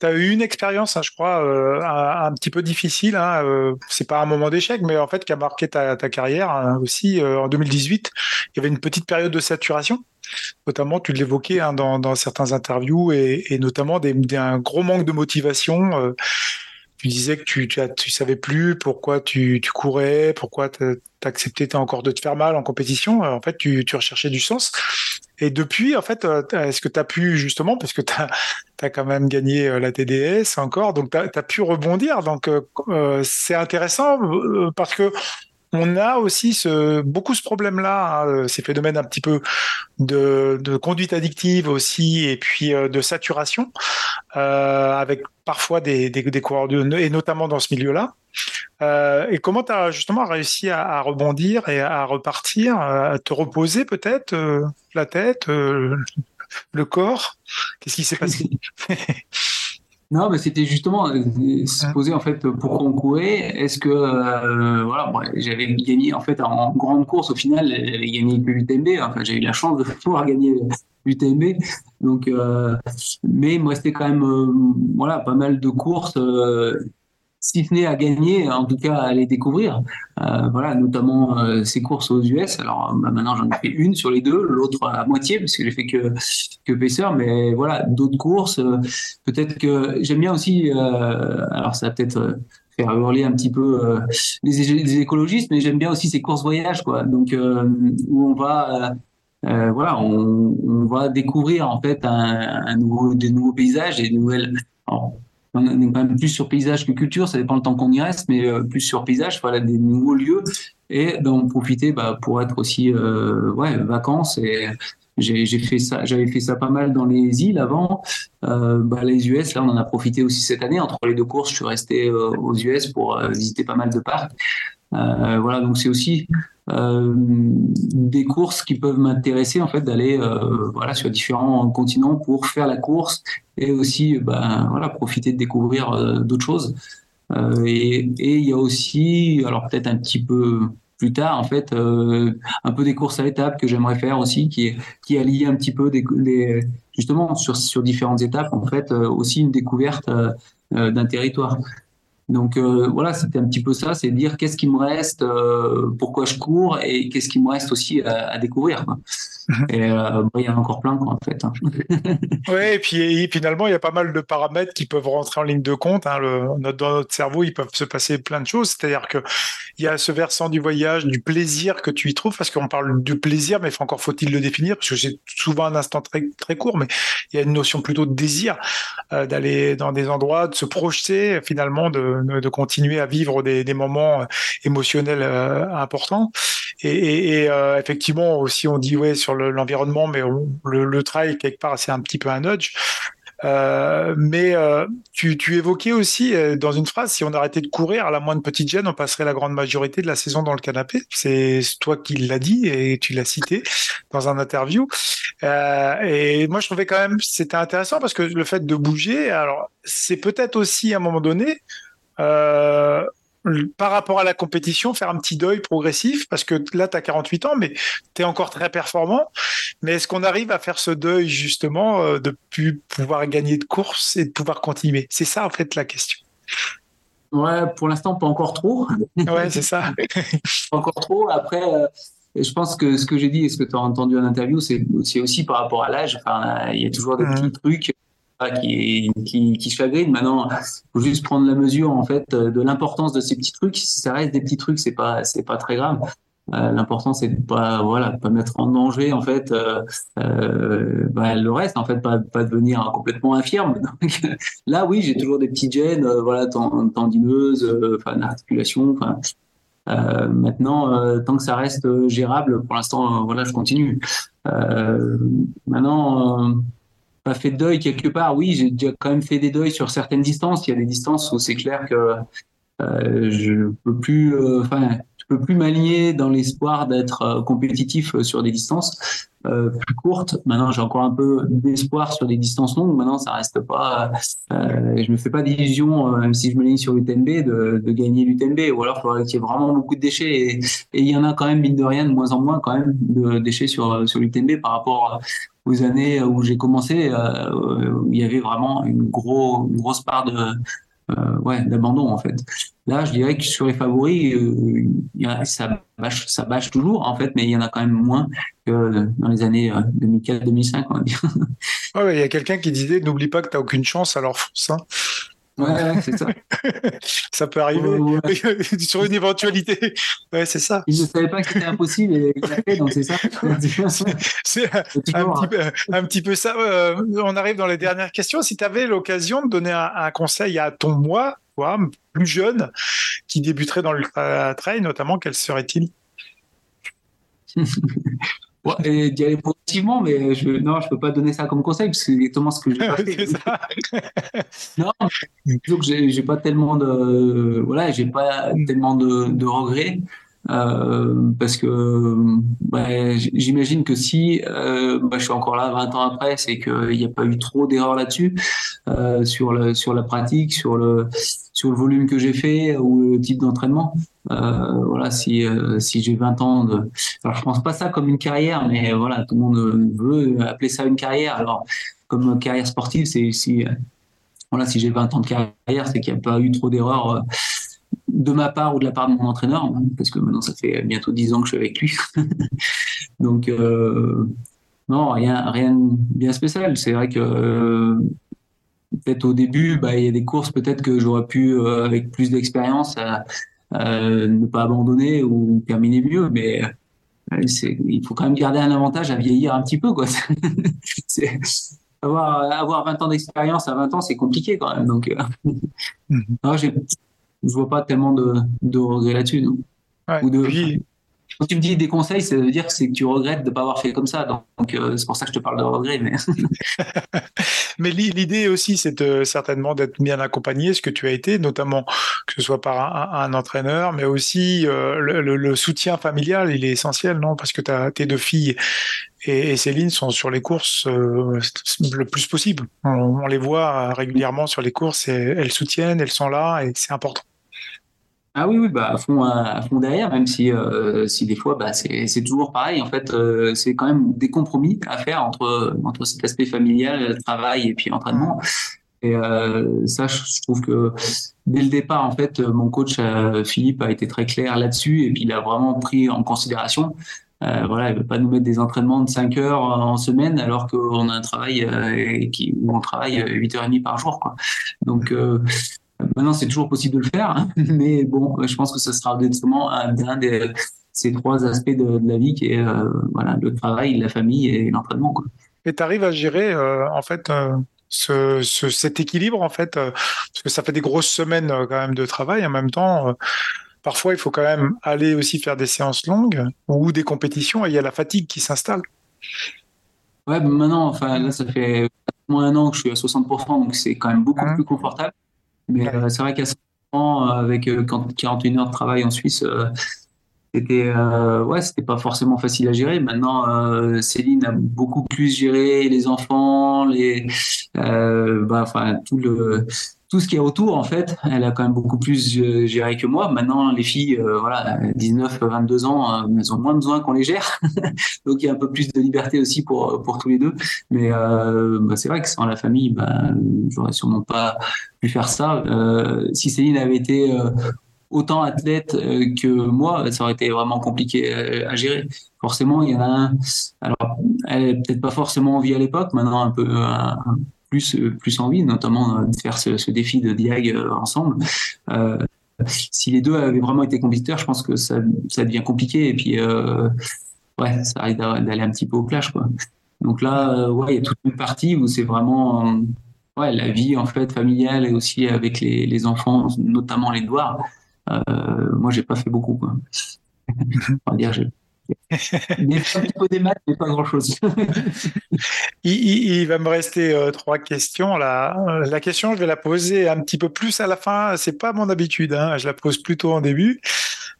tu as eu une expérience, hein, je crois, euh, un, petit peu difficile. Hein, euh, c'est pas un moment d'échec, mais en fait qui a marqué ta, carrière hein, aussi. Euh, en 2018, il y avait une petite période de saturation. Notamment, tu l'évoquais dans, certains interviews et, notamment des, un gros manque de motivation. tu disais que tu, tu, savais plus pourquoi tu, courais, pourquoi tu acceptais encore de te faire mal en compétition. En fait, tu recherchais du sens. Et depuis, en fait, euh, est-ce que tu as pu, justement, parce que tu as, quand même gagné euh, la TDS encore, donc tu as, pu rebondir. Donc, euh, c'est intéressant parce que on a aussi beaucoup ce problème-là, hein, ces phénomènes un petit peu de, conduite addictive aussi, et puis de saturation, avec parfois des, des, coureurs, et notamment dans ce milieu-là. Euh, et comment tu as justement réussi à, rebondir et à repartir, à te reposer peut-être euh, la tête, euh, le corps? Qu'est-ce qui s'est passé? Non, mais c'était justement se poser en fait pourquoi on courait. Est-ce que voilà, j'avais gagné en fait en grande course au final, j'avais gagné que l'UTMB. Enfin, j'ai eu la chance de pouvoir gagner l'UTMB. Donc, mais moi c'était quand même voilà pas mal de courses si ce n'est à gagner, en tout cas à les découvrir. Euh, voilà, notamment euh, ces courses aux US. Alors bah, maintenant j'en ai fait une sur les deux, l'autre à moitié parce que j'ai fait que que mais voilà d'autres courses. Euh, peut-être que j'aime bien aussi. alors ça va peut-être faire hurler un petit peu les, écologistes, mais j'aime bien aussi ces courses voyages, quoi. Donc où on va voilà, on, va découvrir en fait un, nouveau, des nouveaux paysages, des nouvelles. On est quand même plus sur paysage que culture, ça dépend le temps qu'on y reste, mais plus sur paysage, voilà, des nouveaux lieux et d'en profiter bah, pour être aussi ouais vacances et fait j'avais fait ça pas mal dans les îles avant. Euh, bah, les US, là, on en a profité aussi cette année. Entre les deux courses, je suis resté euh, aux US pour euh, visiter pas mal de parcs. Euh, voilà, donc c'est aussi des courses qui peuvent m'intéresser en fait d'aller voilà sur différents continents pour faire la course et aussi ben voilà profiter de découvrir d'autres choses. et il y a aussi, alors peut-être un petit peu plus tard, en fait, euh, un peu des courses à étapes que j'aimerais faire aussi, qui, qui allie un petit peu justement sur, sur différentes étapes, en fait, euh, aussi une découverte euh, d'un territoire. Donc voilà, c'était un petit peu ça, c'est dire qu'est-ce qui me reste, pourquoi je cours et qu'est-ce qui me reste aussi à, découvrir. Et euh, il y en a encore plein, quoi, en fait. Hein. oui, et puis finalement, il y a pas mal de paramètres qui peuvent rentrer en ligne de compte. Hein. Le, notre, dans notre cerveau, il peuvent se passer plein de choses. C'est-à-dire qu'il y a ce versant du voyage, du plaisir que tu y trouves, parce qu'on parle du plaisir, mais encore faut-il le définir, parce que c'est souvent un instant très, très court, mais il y a une notion plutôt de désir euh, d'aller dans des endroits, de se projeter, finalement, de, de continuer à vivre des, moments euh, émotionnels euh, importants. Et, euh, effectivement, aussi, on dit, ouais, sur l'environnement, mais le, le, trail, quelque part, c'est un petit peu un nudge. Mais tu, évoquais aussi dans une phrase, si on arrêtait de courir à la moindre petite gêne, on passerait la grande majorité de la saison dans le canapé. C'est toi qui l'as dit et tu l'as cité dans un interview. Et moi, je trouvais quand même c'était intéressant parce que le fait de bouger, alors c'est peut-être aussi à un moment donné euh, par rapport à la compétition, faire un petit deuil progressif, parce que là, tu as 48 ans, mais tu es encore très performant. Mais est-ce qu'on arrive à faire ce deuil, justement, euh, de plus pouvoir gagner de course et de pouvoir continuer? C'est ça, en fait, la question. Ouais, pour l'instant, pas encore trop. ouais, c'est ça. pas encore trop. Après, euh, je pense que ce que j'ai dit et ce que tu as entendu en interview, c'est aussi par rapport à l'âge. Enfin, il y a toujours des mmh. petits trucs qui, qui, chagrine. Maintenant, faut juste prendre la mesure en fait de l'importance de ces petits trucs. Si ça reste des petits trucs, c'est pas c'est pas très grave. Euh, L'important c'est de pas voilà pas mettre en danger en fait euh, euh, bah, le reste en fait pas pas devenir complètement infirme. Là oui j'ai toujours des petites gènes euh, voilà tendineuses euh, enfin articulation enfin euh, maintenant, tant que ça reste gérable, pour l'instant, voilà, je continue. maintenant, pas fait de deuil quelque part. Oui, j'ai déjà quand même fait des deuils sur certaines distances. Il y a des distances où c'est clair que euh, je peux plus, euh, enfin, je peux plus m'aligner dans l'espoir d'être euh, compétitif sur des distances plus courtes. Maintenant, j'ai encore un peu d'espoir sur des distances longues. Maintenant, ça reste pas. je me fais pas d'illusion, même si je me ligne sur l'UTMB, de, de gagner l'UTMB. Ou alors, il faudrait qu'il y ait vraiment beaucoup de déchets. Et, et, il y en a quand même mine de rien de moins en moins quand même de déchets sur sur l'UTMB par rapport aux années où j'ai commencé, euh, il y avait vraiment une, gros, une grosse part de, euh, ouais, d'abandon en fait. Là, je dirais que sur les favoris, euh, ça, bâche, toujours en fait, mais il y en a quand même moins que dans les années 2004-2005, on va dire. Ouais, il y a quelqu'un qui disait n'oublie pas que tu n'as aucune chance, alors fonce. Hein. Ouais, c'est ça. ça peut arriver sur une éventualité. Ouais, c'est ça. Il ne savait pas que c'était impossible et il l'a fait, donc c'est ça. c'est un, petit peu, un petit peu ça. Euh, on arrive dans les dernières questions. Si tu avais l'occasion de donner un, conseil à ton moi, plus jeune, qui débuterait dans le trail, notamment, quel serait-il? Ouais, d'y aller positivement, mais je, non, je peux pas donner ça comme conseil parce que c'est exactement ce que j'ai pas fait. non, donc j'ai, j'ai pas tellement de, voilà, j'ai pas tellement de, de regrets. Euh, parce que j'imagine que si euh, bah, je suis encore là 20 ans après, c'est qu'il n'y a pas eu trop d'erreurs là-dessus euh, sur, la pratique, sur le, volume que j'ai fait ou le type d'entraînement. Voilà, si, si j'ai 20 ans de... Alors, je pense pas ça comme une carrière, mais voilà, tout le monde veut appeler ça une carrière. Alors, comme carrière sportive, c'est si, voilà, si j'ai 20 ans de carrière, c'est qu'il n'y a pas eu trop d'erreurs de ma part ou de la part de mon entraîneur, hein, parce que maintenant ça fait bientôt 10 ans que je suis avec lui. Donc, euh, non, rien, rien bien spécial. C'est vrai que peut-être au début, bah, il y a des courses peut-être que j'aurais pu, avec plus d'expérience, ne pas abandonner ou terminer mieux. Mais il faut quand même garder un avantage à vieillir un petit peu. Quoi. avoir, avoir 20 ans d'expérience à 20 ans, c'est compliqué quand même. Donc, mm je ne vois pas tellement de, de regrets là-dessus. Ou de, quand tu me dis des conseils, ça veut dire que c'est que tu regrettes de ne pas avoir fait comme ça. Donc, euh, c'est pour ça que je te parle de regrets. Mais, mais l'idée aussi, c'est certainement d'être bien accompagné, ce que tu as été, notamment que ce soit par un, entraîneur, mais aussi euh, le, soutien familial, il est essentiel, non Parce que as, tes deux filles et, Céline sont sur les courses euh, le plus possible. On, on, les voit régulièrement sur les courses et elles soutiennent, elles sont là et c'est important. Ah oui, oui, bah à fond, derrière, même si, euh, si des fois, bah, c'est toujours pareil. En fait, euh, c'est quand même des compromis à faire entre, entre cet aspect familial, travail et puis entraînement. Et euh, ça, je trouve que dès le départ, en fait, mon coach Philippe a été très clair là-dessus et puis il a vraiment pris en considération. voilà, il veut pas nous mettre des entraînements de 5 heures en semaine alors qu'on a un travail où on travaille 8h30 par jour. Quoi. Donc, Maintenant, c'est toujours possible de le faire, hein. mais bon, je pense que ce sera justement un, de ces trois aspects de, la vie qui est euh, voilà, le travail, la famille et l'entraînement. Et tu arrives à gérer euh, en fait euh, ce, cet équilibre en fait, parce que ça fait des grosses semaines quand même de travail en même temps. Parfois, il faut quand même aller aussi faire des séances longues ou des compétitions et il y a la fatigue qui s'installe. Ouais, maintenant, enfin, là, ça fait moins un an que je suis à 60%, donc c'est quand même beaucoup mmh. plus confortable. Mais euh, c'est vrai qu'à ce moment, avec 41 euh, heures de travail en Suisse, euh, c'était ouais, c'était pas forcément facile à gérer. Maintenant, Céline a beaucoup plus géré les enfants, les, bah, enfin tout le tout ce qui est autour, en fait, elle a quand même beaucoup plus euh, géré que moi. Maintenant, les filles, euh, voilà, 19, 22 ans, euh, elles ont moins besoin qu'on les gère. Donc, il y a un peu plus de liberté aussi pour, pour tous les deux. Mais bah, c'est vrai que sans la famille, bah, j'aurais sûrement pas pu faire ça. si Céline avait été autant athlète que moi, ça aurait été vraiment compliqué à, gérer. Forcément, il y en a un. Alors, elle peut-être pas forcément envie à l'époque, maintenant un peu plus, plus envie, notamment euh, de faire ce, défi de Diag euh, ensemble. Euh, si les deux avaient vraiment été compétiteurs, je pense que ça, ça devient compliqué et puis ouais, ça arrive d'aller un petit peu au clash quoi. Donc là, ouais, il y a toute une partie où c'est vraiment ouais, la vie en fait familiale et aussi avec les, les enfants, notamment les devoirs. Euh, moi, j'ai pas fait beaucoup quoi. On va dire, mais un des maths, mais pas grand-chose. il, va me rester euh, trois questions là. Euh, la question, je vais la poser un petit peu plus à la fin. C'est pas mon habitude. Hein. Je la pose plutôt en début.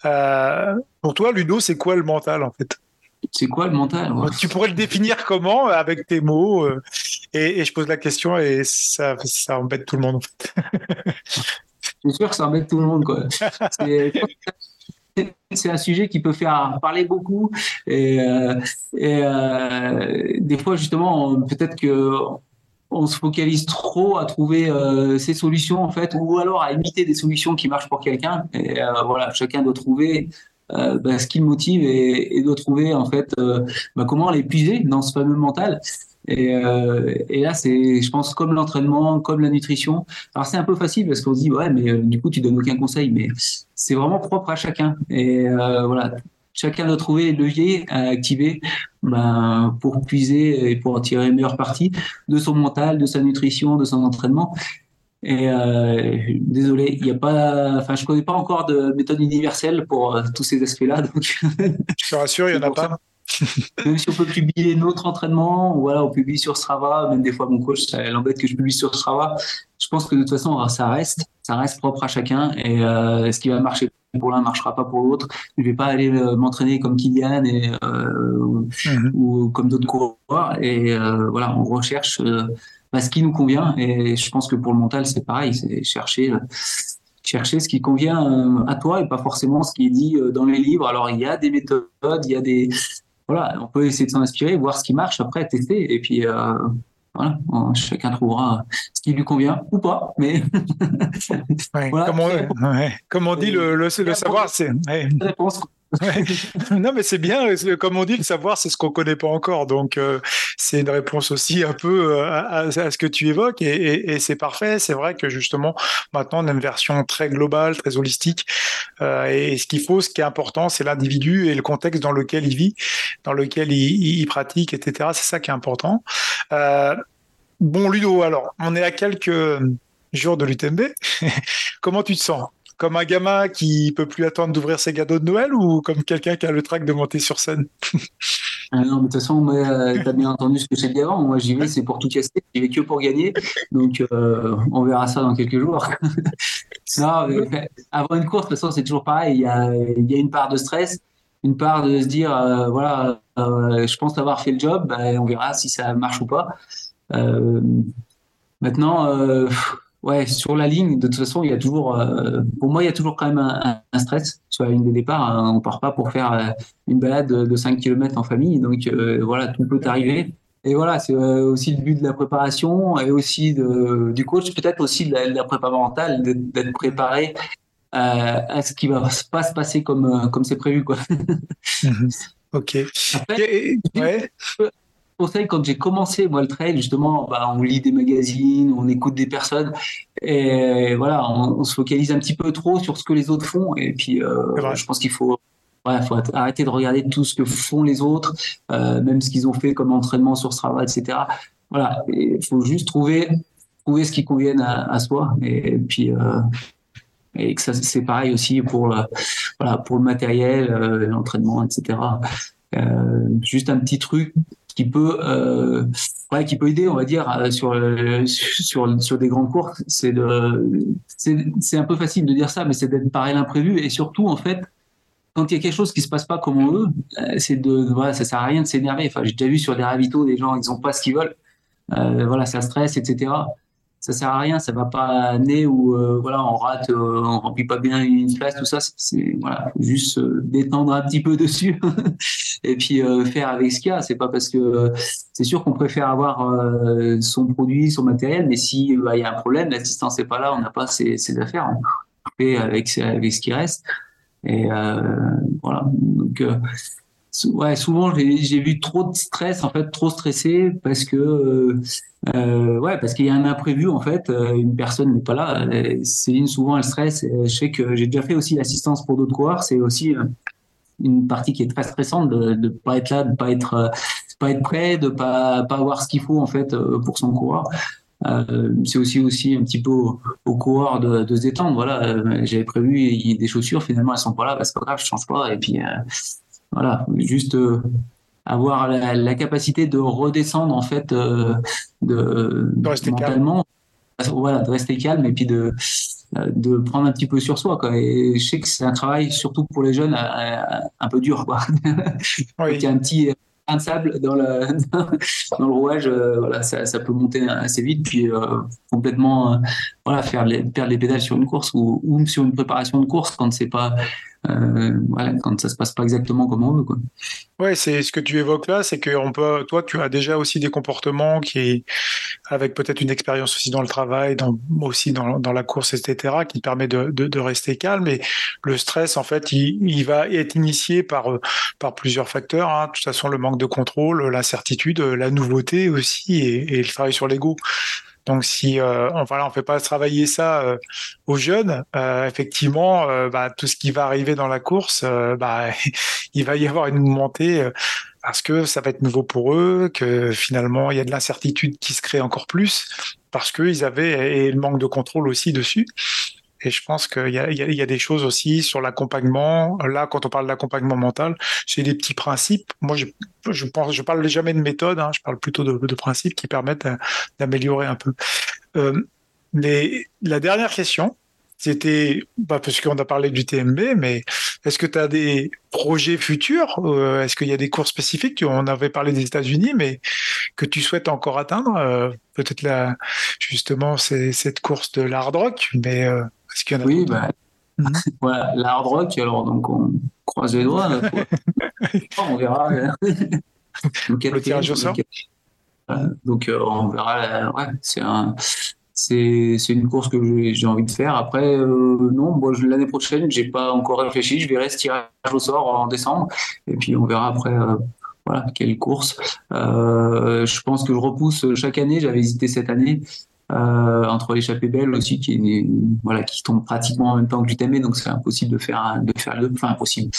Euh, pour toi, Ludo, c'est quoi le mental en fait? C'est quoi le mental Tu pourrais le définir comment avec tes mots et, je pose la question et ça, ça embête tout le monde en fait. Suis sûr que ça embête tout le monde quoi. c'est un sujet qui peut faire parler beaucoup. Et, euh, euh, des fois justement peut-être que on se focalise trop à trouver euh, ces solutions en fait ou alors à imiter des solutions qui marchent pour quelqu'un. Et voilà chacun doit trouver bah, ce qui le motive et, doit trouver en fait bah, comment l'épuiser dans ce fameux mental et, euh, et, là, c'est, je pense, comme l'entraînement, comme la nutrition. Alors, c'est un peu facile parce qu'on se dit, ouais, mais euh, du coup, tu donnes aucun conseil. Mais c'est vraiment propre à chacun. Et euh, voilà, chacun doit trouver les leviers à activer ben, pour puiser et pour tirer meilleure partie de son mental, de sa nutrition, de son entraînement. Et euh, désolé, il n'y a pas, enfin, je connais pas encore de méthode universelle pour euh, tous ces aspects-là. Donc, je te rassure, il n'y en a pas. même si on peut publier notre entraînement, voilà, on publie sur Strava, même des fois mon coach, ça l'embête que je publie sur Strava. Je pense que de toute façon, ça reste, ça reste propre à chacun et euh, ce qui va marcher pour l'un ne marchera pas pour l'autre. Je ne vais pas aller m'entraîner comme Kylian et, mhm. ou comme d'autres coureurs. Et voilà, on recherche bah, ce qui nous convient. Et je pense que pour le mental, c'est pareil, c'est chercher chercher ce qui convient à toi et pas forcément ce qui est dit dans les livres. Alors, il y a des méthodes, il y a des, voilà, on peut essayer de s'en inspirer, voir ce qui marche, après tester, et puis euh, voilà, chacun trouvera ce qui lui convient ou pas. Mais comme, on, dit, le, le, savoir, c'est. Non, mais c'est bien. Comme on dit, le savoir, c'est ce qu'on connaît pas encore. Donc, euh, c'est une réponse aussi un peu euh, à, ce que tu évoques, et, c'est parfait. C'est vrai que justement, maintenant, on a une version très globale, très holistique. et ce qu'il faut, ce qui est important, c'est l'individu et le contexte dans lequel il vit, dans lequel il, pratique, etc. C'est ça qui est important. bon, Ludo, alors, on est à quelques jour de l'UTMB. Comment tu te sens? Comme un gamin qui peut plus attendre d'ouvrir ses cadeaux de Noël ou comme quelqu'un qui a le trac de monter sur scène? Ah non, de toute façon, euh, tu as bien entendu ce que j'ai dit avant. Moi, j'y vais, c'est pour tout casser. J'y vais que pour gagner. Donc, euh, on verra ça dans quelques jours. non, avant une course, de toute façon, c'est toujours pareil. Il y, a, une part de stress, une part de se dire, euh, voilà, je pense avoir fait le job. Ben, on verra si ça marche ou pas. maintenant, Ouais, sur la ligne, de toute façon, il y a toujours, euh, pour moi, il y a toujours quand même un, stress sur la ligne de départ. Hein. on part pas pour faire euh, une balade de 5 km en famille, donc euh, voilà, tout peut arriver. Et voilà, c'est aussi le but de la préparation et aussi de, du coach, peut-être aussi de la, préparation mentale, d'être préparé à ce qui va pas se passer comme comme c'est prévu, quoi. Mhm. ok. ouais conseil quand j'ai commencé moi le trail justement bah, on lit des magazines on écoute des personnes et voilà on, se focalise un petit peu trop sur ce que les autres font et puis euh, je pense qu'il faut faut arrêter de regarder tout ce que font les autres euh, même ce qu'ils ont fait comme entraînement sur Strava etc voilà il faut juste trouver trouver ce qui convienne à, soi et, puis euh, et que ça c'est pareil aussi pour voilà pour le matériel l'entraînement etc juste un petit truc qui peut, euh, ouais, qui peut aider, on va dire, euh, sur, sur, sur des grands cours. C'est c'est un peu facile de dire ça, mais c'est d'être pareil l'imprévu et surtout, en fait, quand il y a quelque chose qui se passe pas comme on veut, euh, c'est de, voilà, ça sert à rien de s'énerver. Enfin, j'ai déjà vu sur des ravitaux des gens, ils ont pas ce qu'ils veulent. Euh, voilà, ça stresse, etc ça sert à rien, ça va pas amener où euh, voilà on rate, euh, on remplit pas bien une place, tout ça. C'est voilà, juste euh, détendre un petit peu dessus et puis faire avec ce qu'il y a. C'est pas parce que c'est sûr qu'on préfère avoir son produit, son matériel, mais si bah, il y a un problème, l'assistance n'est pas là, on n'a pas ses, affaires, on avec avec ce qui reste. Et voilà. Donc ouais, souvent j'ai vu trop de stress, en fait, trop stressé parce que euh, euh, ouais, parce qu'il y a un imprévu en fait, euh, une personne n'est pas là. Céline souvent elle stresse. Je sais que j'ai déjà fait aussi l'assistance pour d'autres coureurs. C'est aussi une partie qui est très stressante de ne pas être là, de pas être pas être prêt, de pas pas avoir ce qu'il faut en fait pour son coureur. c'est aussi aussi un petit peu au, coureur de, de, se détendre. Voilà, j'avais prévu des chaussures, finalement elles sont pas là, parce que grave, je change pas. Et puis voilà, juste euh, avoir la, capacité de redescendre en fait euh, de, rester mentalement, calme. voilà, de rester calme et puis de euh, de prendre un petit peu sur soi quoi. Et je sais que c'est un travail surtout pour les jeunes un peu dur quoi. Il y a un petit de sable dans le, dans le rouage, voilà, ça, ça, peut monter assez vite, puis complètement voilà, faire les, perdre les pédales sur une course ou, ou sur une préparation de course quand c'est pas euh, quand ça se passe pas exactement comme on veut. Quoi. Ouais, c'est ce que tu évoques là, c'est que peut, toi, tu as déjà aussi des comportements qui, avec peut-être une expérience aussi dans le travail, dans, aussi dans, la course, etc., qui te permet de, rester calme. Et le stress, en fait, il, il, va être initié par, par plusieurs facteurs. Hein. De toute façon, le manque de contrôle, l'incertitude, la nouveauté aussi, et le travail sur l'ego. Donc si euh, on on fait pas travailler ça euh, aux jeunes, euh, effectivement, bah, tout ce qui va arriver dans la course, bah, il va y avoir une montée parce que ça va être nouveau pour eux, que finalement il y a de l'incertitude qui se crée encore plus parce qu'ils avaient et le manque de contrôle aussi dessus. Et je pense qu'il y a, des choses aussi sur l'accompagnement. Là, quand on parle d'accompagnement mental, c'est des petits principes. Moi, je, je parle jamais de méthode. Hein, je parle plutôt de, principes qui permettent d'améliorer un peu. Euh, les, la dernière question, c'était, bah, parce qu'on a parlé du TMB, mais est-ce que tu as des projets futurs euh, Est-ce qu'il y a des cours spécifiques? On avait parlé des États-Unis, mais que tu souhaites encore atteindre euh, Peut-être justement, cette course de l'hard rock, mais euh, est-ce qu'il y en a Oui, bah, mhm. voilà, l'hard rock, alors donc on croise les doigts. on verra. donc, le tirage au sort donc on verra. Ouais, c'est un c'est une course que j'ai envie de faire. Après, non, l'année prochaine, j'ai pas encore réfléchi. Je verrai ce tirage au sort en décembre, et puis on verra après voilà, quelle course. Euh, je pense que je repousse chaque année. J'avais hésité cette année euh, entre l'échappée belle aussi, qui voilà, qui tombe pratiquement en même temps que l'UTMB, donc c'est impossible de faire de faire deux. Enfin, impossible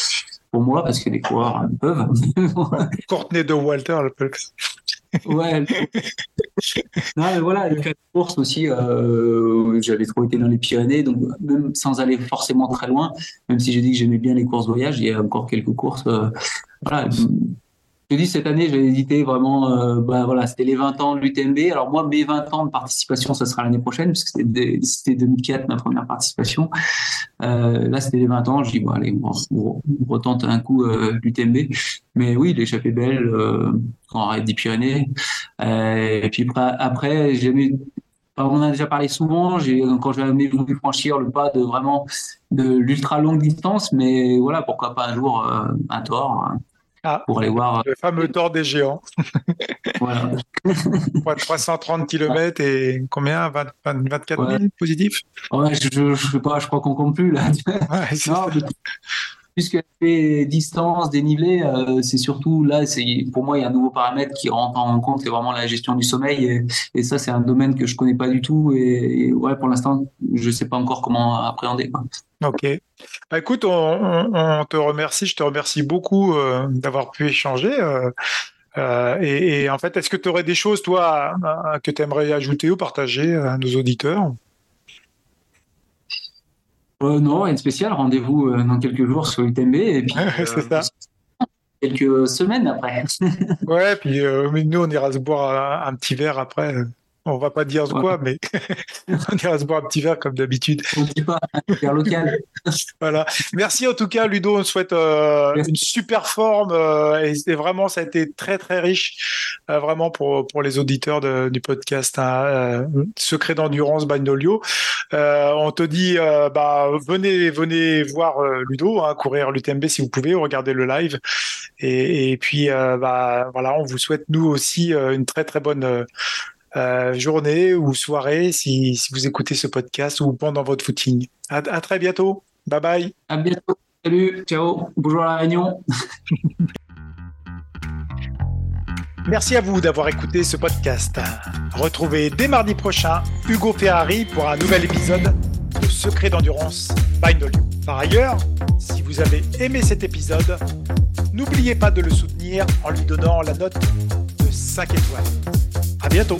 pour moi parce que les coureurs peuvent. Courtenay de Walter le peut. ouais. non, mais voilà, les courses aussi, euh, j'avais trop été dans les Pyrénées, donc même sans aller forcément très loin, même si j'ai dit que j'aimais bien les courses voyage, il y a encore quelques courses. Euh, voilà, je dis cette année, j'ai hésité vraiment. Euh, bah, voilà, c'était les 20 ans de l'UTMB. Alors moi, mes 20 ans de participation, ça sera l'année prochaine, puisque c'était 2004 ma première participation. Euh, là, c'était les 20 ans. Je dis bon, allez, on, retente un coup euh, l'UTMB. Mais oui, l'échappée belle, euh, on arrête des Pyrénées. Et puis après, j'ai on a déjà parlé souvent. Quand j'avais voulu franchir le pas de vraiment de l'ultra longue distance, mais voilà, pourquoi pas un jour un tort. Ah, pour aller voir. Le fameux Tour des géants. voilà. 330 km et combien? 24 000 positifs? Ouais, je, je, sais pas, je crois qu'on compte plus là. non, puisque les distances, dénivelé, euh, c'est surtout là, c'est pour moi il y a un nouveau paramètre qui rentre en compte, c'est vraiment la gestion du sommeil et, ça c'est un domaine que je connais pas du tout et, ouais pour l'instant je sais pas encore comment appréhender. Ok. Bah, écoute, on, te remercie, je te remercie beaucoup euh, d'avoir pu échanger. Euh, et, en fait, est-ce que tu aurais des choses, toi, que tu aimerais ajouter ou partager à nos auditeurs? Euh, non, rien de spécial. Rendez-vous euh, dans quelques jours sur UTMB. Et puis, c'est ça. Euh, quelques semaines après. ouais, puis nous, on ira se boire un petit verre après on va pas dire quoi, mais on ira se boire un petit verre comme d'habitude. On ne dit pas, verre local. voilà. Merci en tout cas, Ludo. On souhaite euh, une super forme euh, et, vraiment, ça a été très très riche, euh, vraiment pour pour les auditeurs du podcast hein, Secret d'endurance by Nolio. on te dit, bah venez venez voir Ludo, hein, courir l'UTMB si vous pouvez, regardez le live. Et, puis bah voilà, on vous souhaite nous aussi une très très bonne euh, journée ou soirée si, si, vous écoutez ce podcast ou pendant votre footing. À, très bientôt. Bye bye. À bientôt. Salut. Ciao. Bonjour à la Réunion. Merci à vous d'avoir écouté ce podcast. Retrouvez dès mardi prochain Hugo Ferrari pour un nouvel épisode de Secret d'endurance by Nolio. Par ailleurs, si vous avez aimé cet épisode, n'oubliez pas de le soutenir en lui donnant la note 5 étoiles. À bientôt